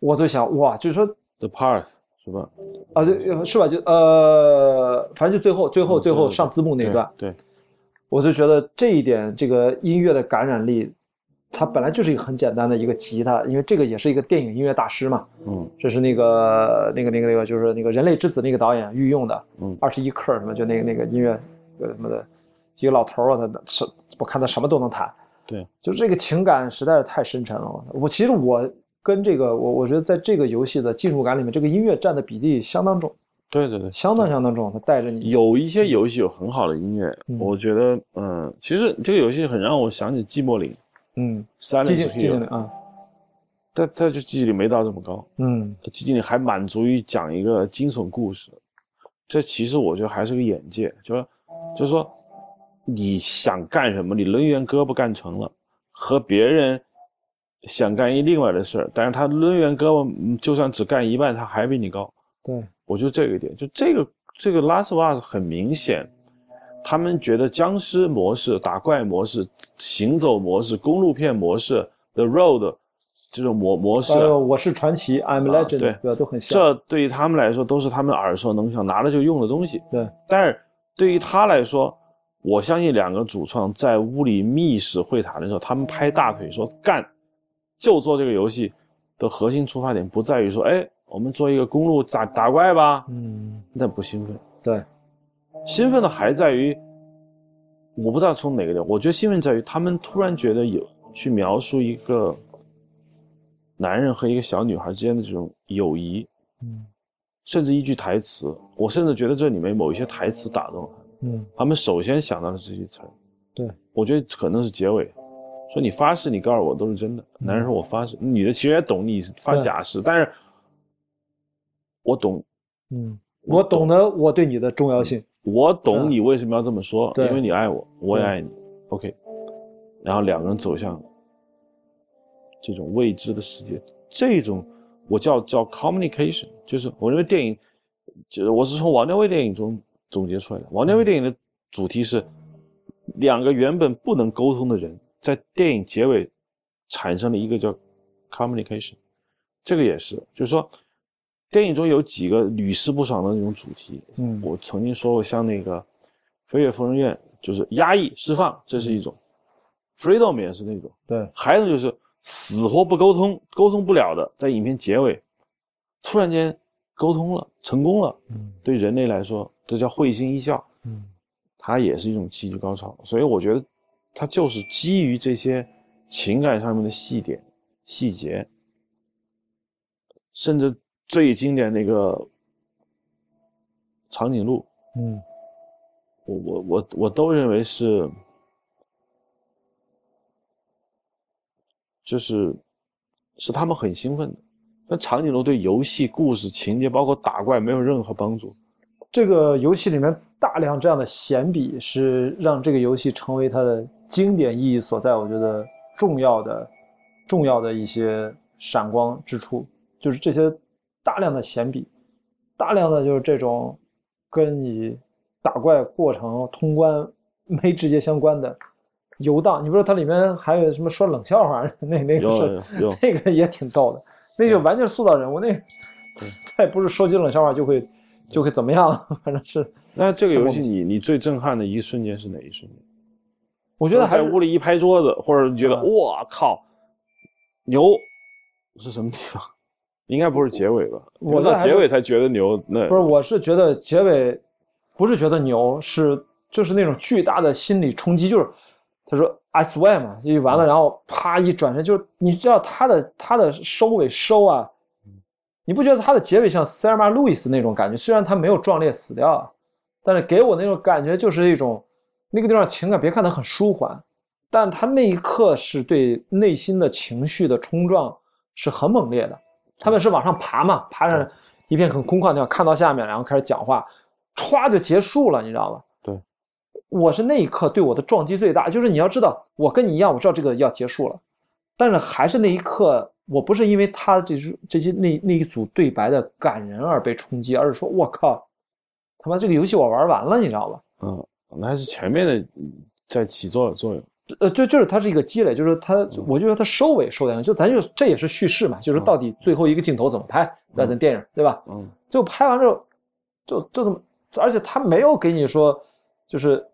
我就想，哇，就是说，The Part 是吧？啊，对，是吧？就呃，反正就最后、最后、最后上字幕那段。对，我就觉得这一点，这个音乐的感染力，它本来就是一个很简单的一个吉他，因为这个也是一个电影音乐大师嘛。嗯，这是那个、那个、那个、那个，就是那个人类之子那个导演御用的。嗯，二十一克什么，就那个那个音乐，呃什么的。一个老头啊，他什我看他什么都能弹，对，就这个情感实在是太深沉了。我其实我跟这个我我觉得在这个游戏的技术感里面，这个音乐占的比例相当重。对对对，相当相当重，它带着你。有一些游戏有很好的音乐，我觉得嗯，其实这个游戏很让我想起寂寞岭，嗯，寂静寂静岭啊，但它就寂静岭没到这么高，嗯，寂静岭还满足于讲一个惊悚故事，这其实我觉得还是个眼界，就是就是说。你想干什么？你抡圆胳膊干成了，和别人想干一另外的事儿，但是他抡圆胳膊，就算只干一半，他还比你高。对，我就这个点，就这个这个拉斯瓦斯很明显，他们觉得僵尸模式、打怪模式、行走模式、公路片模式的 road 这种模模式，我是传奇，I'm 啊 Legend？都很像。这对于他们来说都是他们耳熟能详、拿了就用的东西。对，但是对于他来说，我相信两个主创在屋里密室会谈的时候，他们拍大腿说干，就做这个游戏的核心出发点不在于说，哎，我们做一个公路打打怪吧，嗯，那不兴奋。对，兴奋的还在于，我不知道从哪个点，我觉得兴奋在于他们突然觉得有去描述一个男人和一个小女孩之间的这种友谊，嗯。甚至一句台词，我甚至觉得这里面某一些台词打动了嗯，他们首先想到的这些词儿，对，我觉得可能是结尾，说你发誓，你告诉我都是真的。男人说我发誓，女的其实也懂你发假誓，但是我懂，嗯，我懂。得我对你的重要性。我懂你为什么要这么说，对。因为你爱我，我也爱你。OK，然后两个人走向这种未知的世界，这种我叫叫 communication，就是我认为电影，就是我是从王家卫电影中总结出来的。王家卫电影的主题是两个原本不能沟通的人，在电影结尾产生了一个叫 communication，这个也是，就是说。电影中有几个屡试不爽的那种主题，嗯。我曾经说过，像那个《飞越疯人院》，就是压抑释放，这是一种。；Freedom 也是那种，对，还有就是死活不沟通，沟通不了的，在影片结尾突然间沟通了，成功了，嗯。对人类来说，这叫会心一笑，嗯它也是一种戏剧高潮。所以我觉得，它就是基于这些情感上面的细点、细节，甚至最经典那个长颈鹿，嗯我我我我都认为是，就是是他们很兴奋的。但长颈鹿对游戏故事情节，包括打怪，没有任何帮助。这个游戏里面大量这样的闲笔，是让这个游戏成为它的经典意义所在。我觉得重要的、重要的一些闪光之处，就是这些大量的闲笔，大量的就是这种跟你打怪过程通关没直接相关的游荡。你不知道它里面还有什么说冷笑话，那那个是 (laughs) 那个也挺逗的，那就完全塑造人物。那他 (laughs) 也不是说句冷笑话就会就会怎么样，(laughs) 反正是那这个游戏你你最震撼的一瞬间是哪一瞬间？我觉得还是在屋里一拍桌子，或者你觉得嗯哇靠，牛是什么地方？应该不是结尾吧？我到结尾才觉得牛。那不是，我是觉得结尾不是觉得牛，是就是那种巨大的心理冲击，就是他说 I swear 嘛，就完了，然后啪一转身，就是你知道他的他的收尾收啊，你不觉得它的结尾像塞尔玛路易斯那种感觉？虽然他没有壮烈死掉啊，但是给我那种感觉就是一种那个地方情感，别看它很舒缓，但他那一刻是对内心的情绪的冲撞是很猛烈的。他们是往上爬嘛，爬上一片很空旷的地方，看到下面，然后开始讲话，歘就结束了，你知道吧？对，我是那一刻对我的撞击最大，就是你要知道，我跟你一样，我知道这个要结束了，但是还是那一刻，我不是因为他这这些那那一组对白的感人而被冲击，而是说我靠，他妈这个游戏我玩完了，你知道吧？嗯，那还是前面的在起作作用。呃，就就是它是一个积累，就是它，我就说它收尾收的，就咱就这也是叙事嘛，就是到底最后一个镜头怎么拍，对吧？咱电影对吧？嗯就拍完之后，就就这么，而且他没有给你说，就是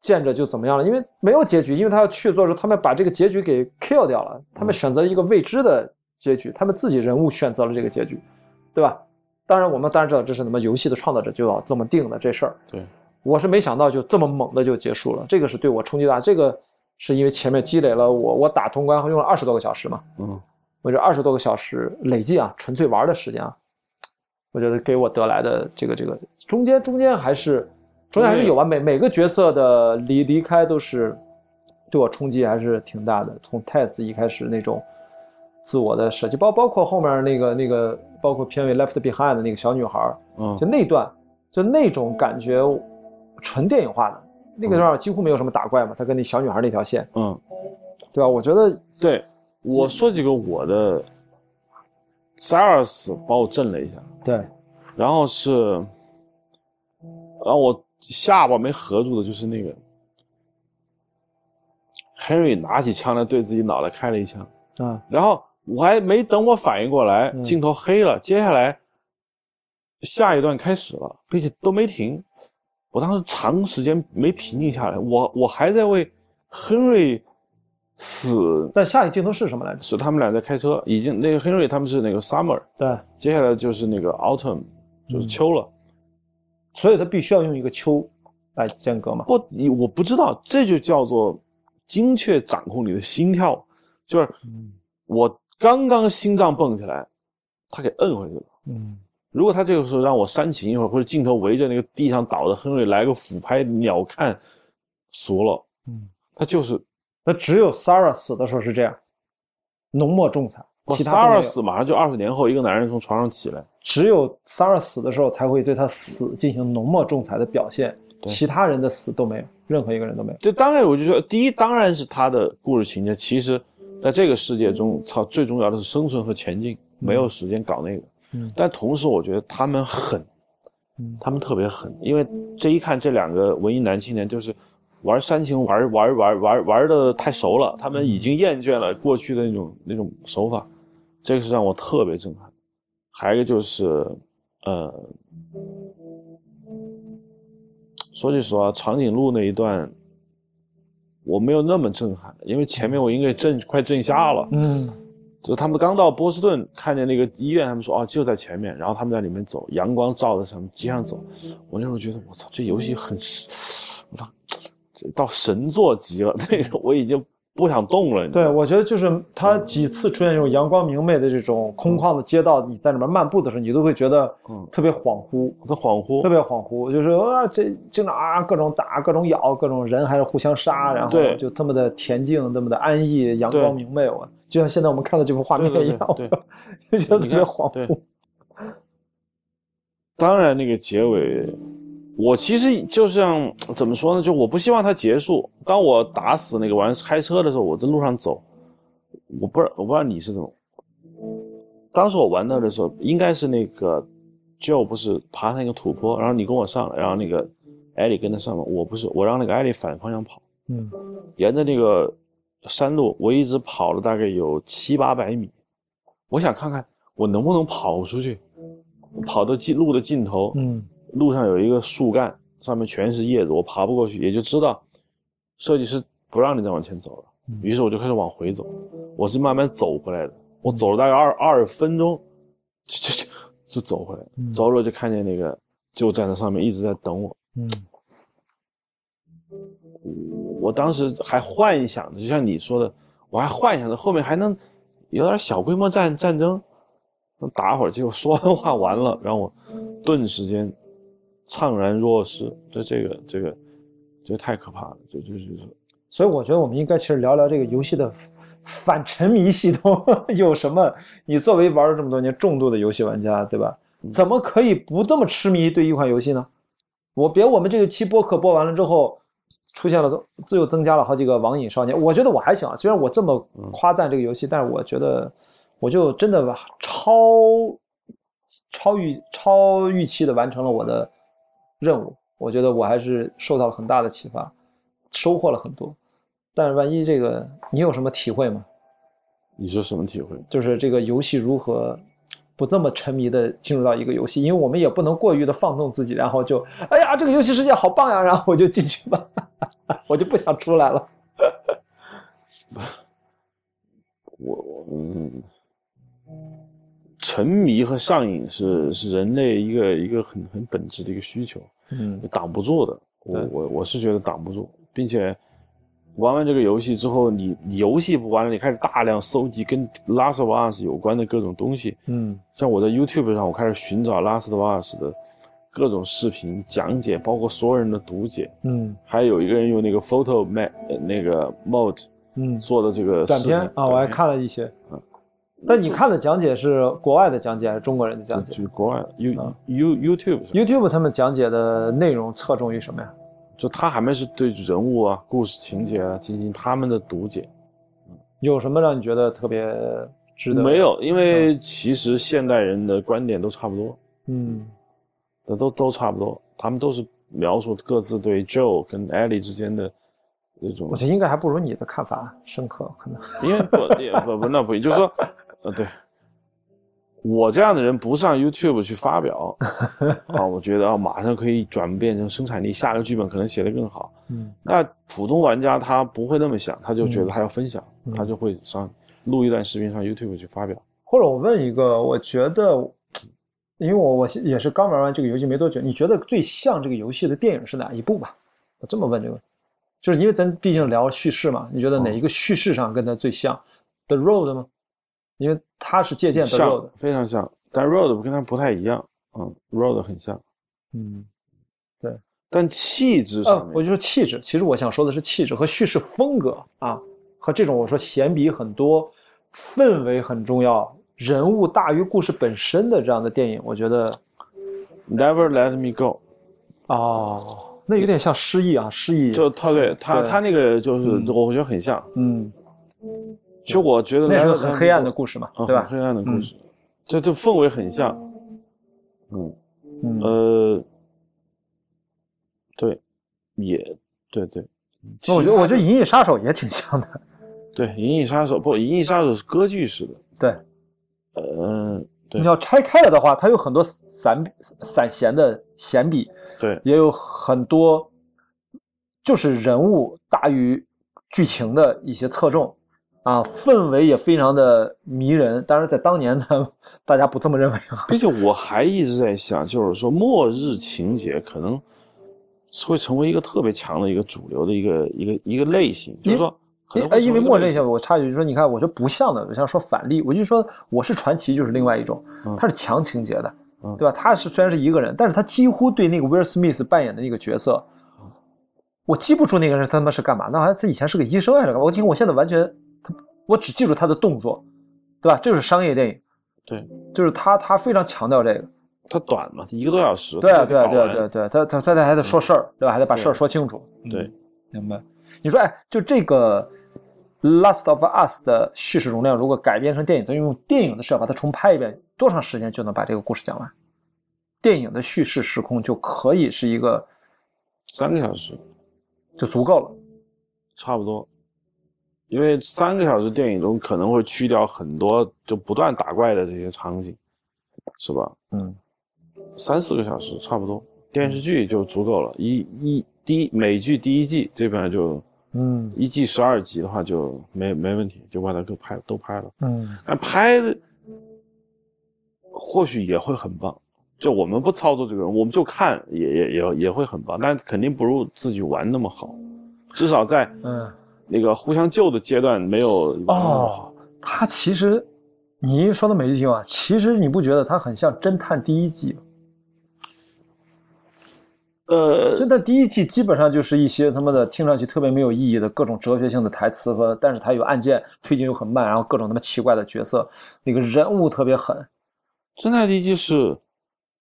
见着就怎么样了，因为没有结局，因为他要去做的时候，他们把这个结局给 kill 掉了，他们选择了一个未知的结局，他们自己人物选择了这个结局，对吧？当然，我们当然知道这是他妈游戏的创造者就要这么定的这事儿，对，我是没想到就这么猛的就结束了，这个是对我冲击大，这个是因为前面积累了我我打通关用了二十多个小时嘛，嗯，我觉得二十多个小时累计啊，纯粹玩的时间啊，我觉得给我得来的这个这个中间中间还是中间还是有吧，每每个角色的离离开都是对我冲击还是挺大的。从 Tess 一开始那种自我的设计，包包括后面那个那个包括片尾 Left Behind 的那个小女孩，嗯。就那段就那种感觉纯电影化的。那个地方几乎没有什么打怪嘛，他跟那小女孩那条线，嗯，对吧？我觉得对，我说几个我的 SARS 把我震了一下，对，然后是，然后我下巴没合住的就是那个 Henry 拿起枪来对自己脑袋开了一枪，啊，然后我还没等我反应过来，镜头黑了，接下来下一段开始了，并且都没停。我当时长时间没平静下来，我我还在为亨瑞死。但下一个镜头是什么来着？是他们俩在开车，已经那个亨瑞他们是那个 summer，对，接下来就是那个 autumn，就是秋了，所以他必须要用一个秋来间隔嘛。不，你我不知道，这就叫做精确掌控你的心跳，就是我刚刚心脏蹦起来，他给摁回去了。嗯。如果他这个时候让我煽情一会儿，或者镜头围着那个地上倒的亨瑞来个俯拍鸟看，俗了。嗯，他就是，那只有 Sarah 死的时候是这样，浓墨重彩。其他 Sarah 死马上就二十年后，一个男人从床上起来。只有 Sarah 死的时候才会对他死进行浓墨重彩的表现，其他人的死都没有，任何一个人都没有。这当然我就说，第一当然是他的故事情节，其实在这个世界中，操，最重要的是生存和前进，没有时间搞那个。但同时，我觉得他们狠，他们特别狠，因为这一看这两个文艺男青年就是玩煽情玩玩玩玩玩的太熟了，他们已经厌倦了过去的那种那种手法，这个是让我特别震撼。还有一个就是，呃，说句实话，长颈鹿那一段我没有那么震撼，因为前面我应该震快震瞎了。嗯。就是他们刚到波士顿，看见那个医院，他们说哦就在前面，然后他们在里面走，阳光照在他们街上走。我那时候觉得我操，这游戏很，(sniffs) 我操，这到神作级了，(laughs) 那个我已经不想动了。对，我觉得就是他几次出现这种阳光明媚的这种空旷的街道，你在里面漫步的时候，你都会觉得特别恍惚，特恍惚，特别恍惚，就是啊这经常啊各种打，各种咬，各种人还是互相杀，然后就这么的恬静，那么的安逸，阳光明媚，我。就像现在我们看到这幅画面一样，(laughs) 就觉得特别恍惚。当然，那个结尾，我其实就像怎么说呢？就我不希望它结束。当我打死那个玩开车的时候，我在路上走，我不知道我不知道你是怎么。当时我玩到的时候，应该是那个 Joe 不是爬上一个土坡，然后你跟我上来，然后那个艾莉跟着上了，我不是，我让那个艾莉反方向跑，嗯，沿着那个。山路，我一直跑了大概有七八百米，我想看看我能不能跑出去，跑到尽路的尽头，嗯，路上有一个树干，上面全是叶子，我爬不过去，也就知道设计师不让你再往前走了。于是我就开始往回走，我是慢慢走回来的，我走了大概二二十分钟，就就就走回来，走了就看见那个就站在上面一直在等我，嗯。我当时还幻想着，就像你说的，我还幻想着后面还能有点小规模战战争，能打会儿。结果说完话完了，让我顿时间怅然若失。这这个这个，这太可怕了。就就就是，所以我觉得我们应该其实聊聊这个游戏的反沉迷系统 (laughs) 有什么。你作为玩了这么多年重度的游戏玩家，对吧？怎么可以不这么痴迷对一款游戏呢？我别我们这个期播客播完了之后。出现了，自又增加了好几个网瘾少年。我觉得我还行啊，虽然我这么夸赞这个游戏，但是我觉得我就真的超超预超预期的完成了我的任务。我觉得我还是受到了很大的启发，收获了很多。但是万一这个你有什么体会吗？你说什么体会？就是这个游戏如何？不这么沉迷的进入到一个游戏，因为我们也不能过于的放纵自己，然后就哎呀，这个游戏世界好棒呀，然后我就进去吧，(laughs) 我就不想出来了。(laughs) 我嗯，沉迷和上瘾是是人类一个一个很很本质的一个需求，嗯，挡不住的。我我我是觉得挡不住，并且。玩完这个游戏之后，你你游戏不玩了，你开始大量搜集跟《Last of Us》有关的各种东西。嗯，像我在 YouTube 上，我开始寻找《Last of Us》的各种视频讲解，包括所有人的读解。嗯，还有一个人用那个 Photo Map 那个 Mode，嗯，做的这个短片啊，我还看了一些。嗯，但你看的讲解是国外的讲解还是中国人的讲解？就是国外 You You YouTube YouTube 他们讲解的内容侧重于什么呀？就他还没是对人物啊、故事情节啊进行他们的读解，有什么让你觉得特别值得？没有，因为其实现代人的观点都差不多，嗯，都都差不多，他们都是描述各自对 Joe 跟 Ellie 之间的那种。我觉得应该还不如你的看法深刻，可能。因为不也不不那不，就是说，呃，对，我这样的人不上 YouTube 去发表 (laughs) 啊，我觉得啊，马上可以转变成生产力，下个剧本可能写得更好。嗯那普通玩家他不会那么想，他就觉得他要分享，嗯他就会上录一段视频上 YouTube 去发表。或者我问一个，我觉得，因为我我也是刚玩完这个游戏没多久，你觉得最像这个游戏的电影是哪一部吧？我这么问这个，就是因为咱毕竟聊叙事嘛，你觉得哪一个叙事上跟它最像？The Road 吗？因为它是借鉴 Road，非常像，但 Road 跟它不太一样，嗯，Road 很像，嗯，对。但气质呃上，面，我就说气质，其实我想说的是气质和叙事风格啊，和这种我说闲笔很多，氛围很重要，人物大于故事本身的这样的电影，我觉得。Never Let Me Go，哦，那有点像失忆啊，失忆，就他对他对他那个就是嗯我觉得很像。嗯，其实我觉得那是个很黑暗的故事嘛，啊对吧？很黑暗的故事，这这氛围很像。嗯嗯，呃，对，也对对。那我觉得我觉得《银翼杀手》也挺像的，对《银翼杀手》不，《银翼杀手》是歌剧式的。对，呃，对你要拆开了的话，它有很多散散弦的弦笔，对也有很多就是人物大于剧情的一些侧重啊，氛围也非常的迷人。当然，在当年呢，大家不这么认为啊。并且我还一直在想，就是说末日情节可能会成为一个特别强的一个主流的一个一个一个类型，就是说可能哎，因为末日类型我插一句，就是说，你看，我说不像的，我像说反例，我就说我是传奇，就是另外一种，他是强情节的，嗯对吧？他是虽然是一个人，但是他几乎对那个威尔史密斯扮演的那个角色，我记不住那个人他妈是干嘛，那好像他以前是个医生还是干嘛？我听我现在完全，他我只记住他的动作，对吧？这就是商业电影，对，就是他他非常强调这个，它短嘛，一个多小时。对啊对对啊对啊对啊，他他他还得说事儿，对吧？还得把事儿说清楚，对嗯，明白？你说，哎，就这个《Last of Us》的叙事容量，如果改编成电影，咱用电影的视角把它重拍一遍，多长时间就能把这个故事讲完？电影的叙事时空就可以是一个三个小时就足够了。差不多，因为三个小时电影中可能会去掉很多就不断打怪的这些场景，是吧？嗯，三四个小时差不多，电视剧就足够了。一一第一美剧第一季这边就嗯一季十二集的话就没没问题，就把它都拍都拍了。嗯但拍的或许也会很棒。就我们不操作这个人，我们就看也也也也会很棒，但肯定不如自己玩那么好。至少在嗯，那个互相救的阶段没有哦，他其实你说的没听啊，其实你不觉得他很像《侦探》第一季吗？呃，侦探第一季基本上就是一些他妈的听上去特别没有意义的各种哲学性的台词和，但是它有案件推进又很慢，然后各种他妈奇怪的角色，那个人物特别狠。侦探第一季是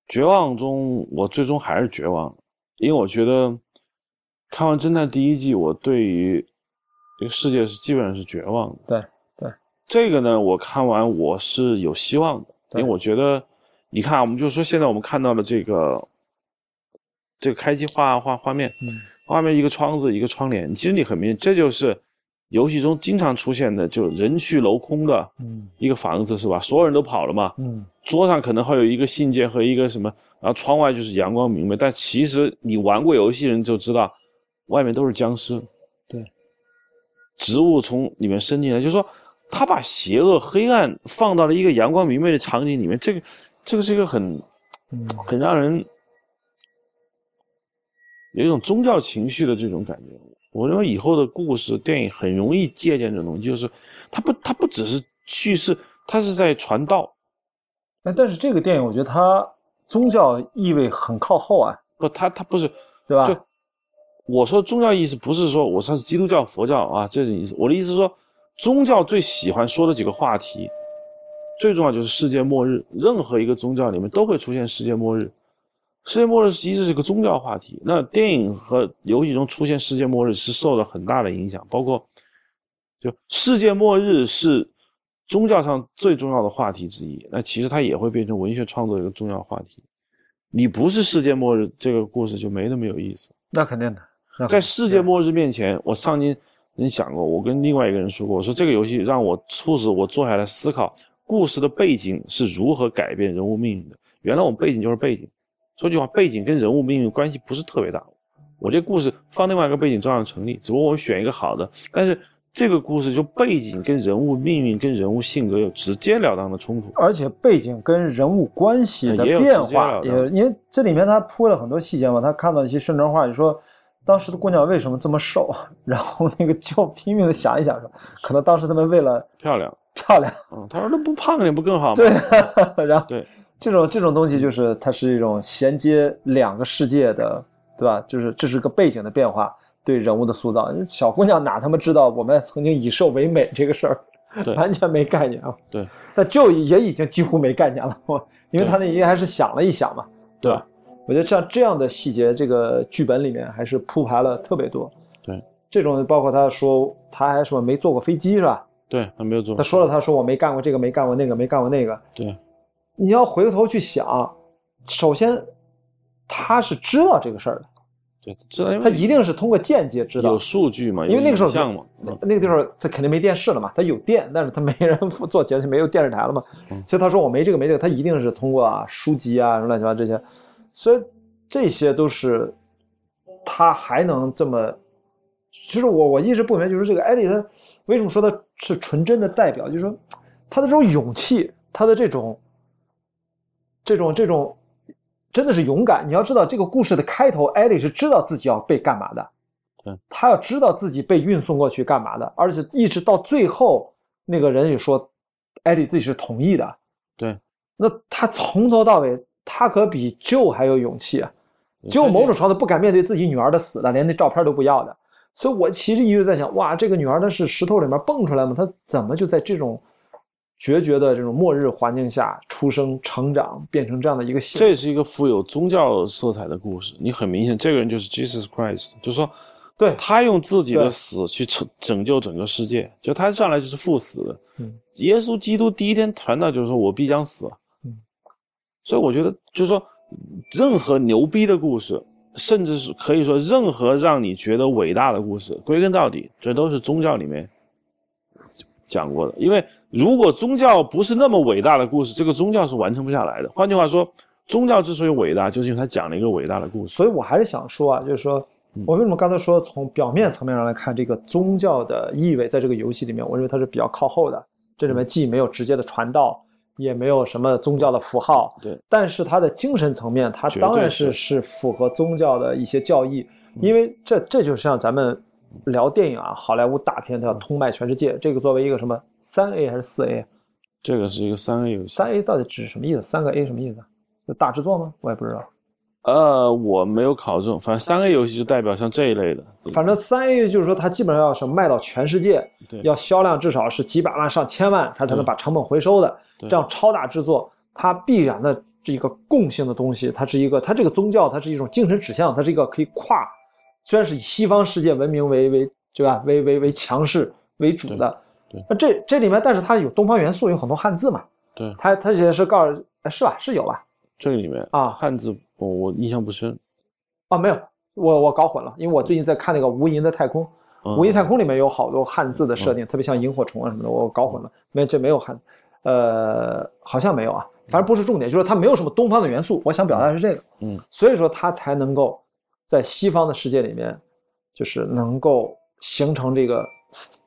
绝望中，我最终还是绝望，因为我觉得看完侦探第一季，我对于这个世界是基本上是绝望的。对对，这个呢，我看完我是有希望的，因为我觉得，你看，我们就说现在我们看到的这个这个开机画画画面，嗯画面一个窗子一个窗帘，其实你很明显，这就是游戏中经常出现的，就人去楼空的嗯一个房子，是吧？所有人都跑了嘛，嗯桌上可能会有一个信件和一个什么，然后窗外就是阳光明媚，但其实你玩过游戏的人就知道，外面都是僵尸。对，植物从里面伸进来，就是说他把邪恶、黑暗放到了一个阳光明媚的场景里面，这个这个是一个很嗯很让人有一种宗教情绪的这种感觉。我认为以后的故事电影很容易借鉴这种东西，就是它不它不只是叙事，它是在传道。哎，但是这个电影我觉得它宗教意味很靠后啊，不，它它不是对吧？就我说宗教意思不是说我说是基督教、佛教啊这种意思。我的意思是说，宗教最喜欢说的几个话题，最重要就是世界末日。任何一个宗教里面都会出现世界末日。世界末日其实是个宗教话题。那电影和游戏中出现世界末日是受了很大的影响，包括就世界末日是宗教上最重要的话题之一。那其实它也会变成文学创作一个重要话题。你不是世界末日，这个故事就没那么有意思。那肯定的，在世界末日面前，我曾经人想过，我跟另外一个人说过，我说这个游戏让我促使我坐下来思考，故事的背景是如何改变人物命运的。原来我们背景就是背景，说句话，背景跟人物命运关系不是特别大。我这故事放另外一个背景照样成立，只不过我们选一个好的。但是这个故事就背景跟人物命运跟人物性格有直截了当的冲突，而且背景跟人物关系的变化，也当因为这里面他铺了很多细节嘛，他看到一些顺传话，就说当时的姑娘为什么这么瘦，(laughs) 然后那个就拼命的想一想说，可能当时他们为了漂亮。漂亮，嗯，他说那不胖点不更好吗？对，(laughs) 然后对这种这种东西就是它是一种衔接两个世界的，对吧？就是这是个背景的变化，对人物的塑造。小姑娘哪他妈知道我们曾经以瘦为美这个事儿，对 (laughs) 完全没概念啊。对但就也已经几乎没概念了，我因为他那应该还是想了一想嘛，对吧？我觉得像这样的细节，这个剧本里面还是铺排了特别多。对，这种包括他说他还说没坐过飞机是吧？对，他没有坐他。说了，他说我没干过这个，没干过那个，没干过那个。对你要回过头去想，首先他是知道这个事儿的，对，知道因为他一定是通过间接知道有。数据嘛，因为那个时候那个地方他肯定没电视了嘛，他有电，但是他没人做节目，没有电视台了嘛，嗯所以他说我没这个没这个，他一定是通过啊书籍啊什么乱七八糟这些，所以这些都是他还能这么，其实我我一直不明白，就是这个艾丽他为什么说他是纯真的代表，就是说他的这种勇气，他的这种这种这种真的是勇敢。你要知道这个故事的开头，艾丽是知道自己要被干嘛的。他要知道自己被运送过去干嘛的，而且一直到最后，那个人也说，艾丽自己是同意的。对，那他从头到尾，他可比舅还有勇气啊！舅某种程度不敢面对自己女儿的死的，连那照片都不要的。所以我其实一直在想，哇，这个女儿她是石头里面蹦出来吗？她怎么就在这种决绝的这种末日环境下出生、成长，变成这样的一个形？这是一个富有宗教色彩的故事。你很明显，这个人就是 Jesus Christ，就是说，对他用自己的死去拯拯救整个世界。就他上来就是赴死的。嗯，耶稣基督第一天传道就是说我必将死。嗯，所以我觉得就是说，任何牛逼的故事，甚至是可以说任何让你觉得伟大的故事，归根到底，这都是宗教里面讲过的。因为如果宗教不是那么伟大的故事，这个宗教是完成不下来的。换句话说，宗教之所以伟大，就是因为它讲了一个伟大的故事。所以我还是想说啊，就是说我为什么刚才说从表面层面上来看，这个宗教的意味在这个游戏里面，我认为它是比较靠后的。这里面既没有直接的传道，也没有什么宗教的符号，对，但是它的精神层面，它当然是是是符合宗教的一些教义，因为这这就像咱们聊电影啊，好莱坞大片它要通卖全世界，这个作为一个什么三 A 还是四 A？这个是一个三 A 游戏。三 A 到底指什么意思？三个 A 什么意思？就大制作吗？我也不知道。呃，我没有考证，反正三 A 游戏就代表像这一类的。反正三 A 就是说，它基本上要是卖到全世界，对要销量至少是几百万、上千万，它才能把成本回收的。对这样超大制作，它必然的这一个共性的东西，它是一个，它这个宗教，它是一种精神指向，它是一个可以跨，虽然是以西方世界文明为为对吧，为为为强势为主的。那这这里面，但是它有东方元素，有很多汉字嘛。对，它它也是告诉，哎是吧？是有吧？这个里面啊汉字我我印象不深。啊，没有，我我搞混了，因为我最近在看那个《无垠的太空》。嗯无垠太空里面有好多汉字的设定，特别像萤火虫啊什么的，我搞混了，没这没有汉字，呃，好像没有啊，反正不是重点，就是它没有什么东方的元素。我想表达的是这个，嗯，所以说它才能够在西方的世界里面，就是能够形成这个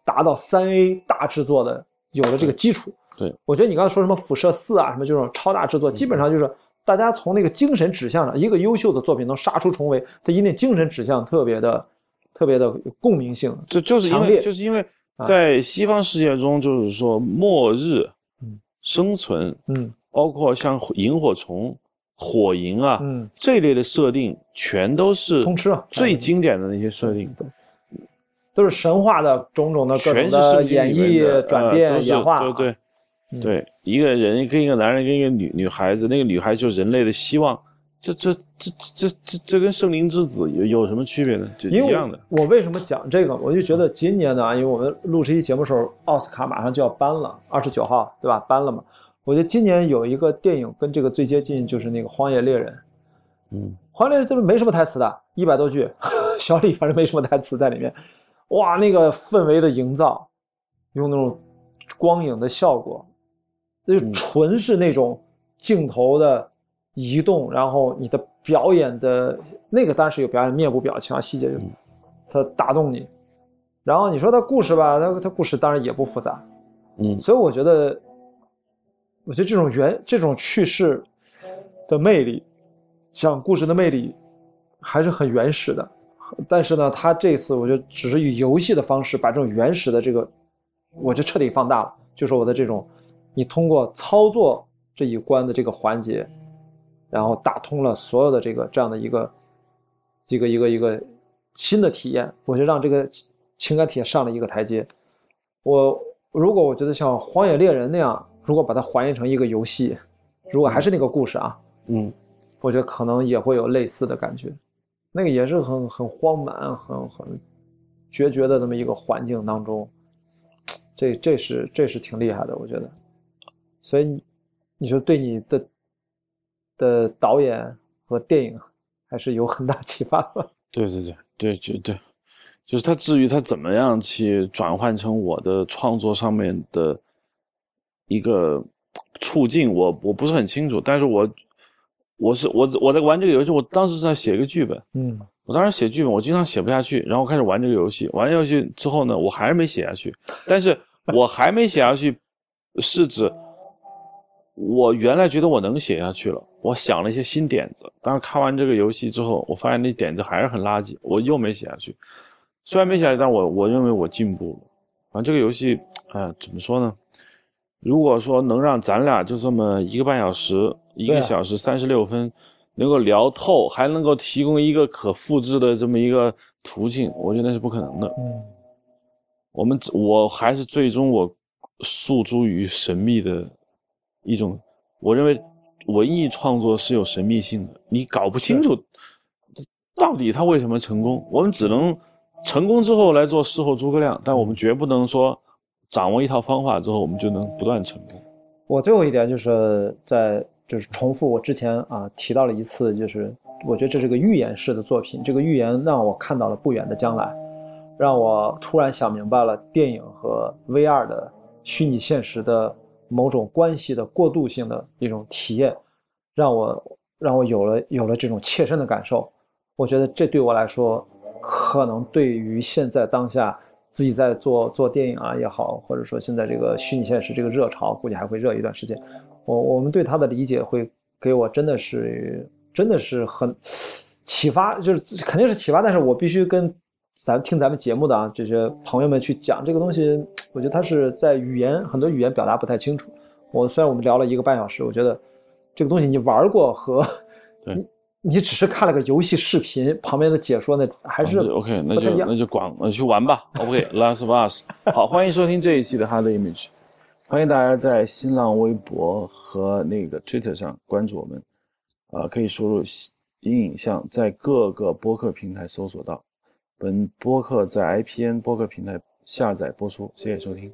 达到三 A 大制作的有了这个基础。对，我觉得你刚才说什么辐射四啊，什么这种超大制作，基本上就是大家从那个精神指向上，一个优秀的作品能杀出重围，它一定精神指向特别的、特别的有共鸣性。这就是因为就是因为啊在西方世界中，就是说末日嗯、生存，嗯。包括像萤火虫、火萤啊嗯，这一类的设定，全都是通吃啊。最经典的那些设定。都是神话的种种的各全种的是演绎、转呃变、演化。对对。嗯。对，一个人跟一个男人跟一个女女孩子，那个女孩就是人类的希望，这这这这这这跟圣灵之子有有什么区别呢？就一样的。我为什么讲这个？我就觉得今年呢，因为我们录这期节目的时候，奥斯卡马上就要颁了，二十九号对吧？颁了嘛。我觉得今年有一个电影跟这个最接近，就是那个《荒野猎人》。嗯，《荒野猎人》就是没什么台词的，一百多句，(laughs) 小李反正没什么台词在里面。哇，那个氛围的营造，用那种光影的效果，那就纯是那种镜头的移动，然后你的表演的那个当然是有表演面部表情啊细节，它打动你。然后你说它故事吧，它它故事当然也不复杂，嗯所以我觉得，我觉得这种原这种叙事的魅力，讲故事的魅力还是很原始的。但是呢，他这次我觉得只是以游戏的方式把这种原始的这个，我就彻底放大了。就是我的这种，你通过操作这一关的这个环节，然后打通了所有的这个这样的一个一个一个一个新的体验，我就让这个情感体验上了一个台阶。我如果我觉得像《荒野猎人》那样，如果把它还原成一个游戏，如果还是那个故事啊，嗯我觉得可能也会有类似的感觉。那个也是很很荒蛮、很很决绝的这么一个环境当中，这这是这是挺厉害的，我觉得。所以你你说对你的的导演和电影还是有很大启发的。(laughs) 对对对对，就对，就是他至于他怎么样去转换成我的创作上面的一个促进，我我不是很清楚。但是我我是我我在玩这个游戏，我当时在写一个剧本，嗯我当时写剧本，我经常写不下去，然后开始玩这个游戏。玩游戏之后呢，我还是没写下去。但是我还没写下去，是指我原来觉得我能写下去了，我想了一些新点子。但是看完这个游戏之后，我发现那点子还是很垃圾，我又没写下去。虽然没写下去，但我我认为我进步了。反正这个游戏，哎、怎么说呢？如果说能让咱俩就这么一个半小时，一个小时三十六分，能够聊透，还能够提供一个可复制的这么一个途径，我觉得那是不可能的。嗯我们我还是最终我诉诸于神秘的一种，我认为文艺创作是有神秘性的，你搞不清楚到底他为什么成功，我们只能成功之后来做事后诸葛亮，但我们绝不能说掌握一套方法之后我们就能不断成功。我最后一点就是在就是重复我之前啊提到了一次，就是我觉得这是个预言式的作品，这个预言让我看到了不远的将来，让我突然想明白了电影和 VR 的虚拟现实的某种关系的过渡性的一种体验，让我让我有了有了这种切身的感受。我觉得这对我来说，可能对于现在当下自己在做做电影啊也好，或者说现在这个虚拟现实这个热潮，估计还会热一段时间。我我们对它的理解会给我真的是真的是很启发，就是肯定是启发，但是我必须跟咱听咱们节目的啊这些朋友们去讲这个东西，我觉得它是在语言很多语言表达不太清楚。我虽然我们聊了一个半小时，我觉得这个东西你玩过和 (laughs) 对你你只是看了个游戏视频旁边的解说，那还是 OK，那就那就广那去玩吧。OK，Last (laughs) of Us。好，欢迎收听这一期的 Hard Image，欢迎大家在新浪微博和那个 Twitter 上关注我们，呃，可以输入“阴影像”，在各个播客平台搜索到。本播客在 IPN 播客平台下载播出，谢谢收听。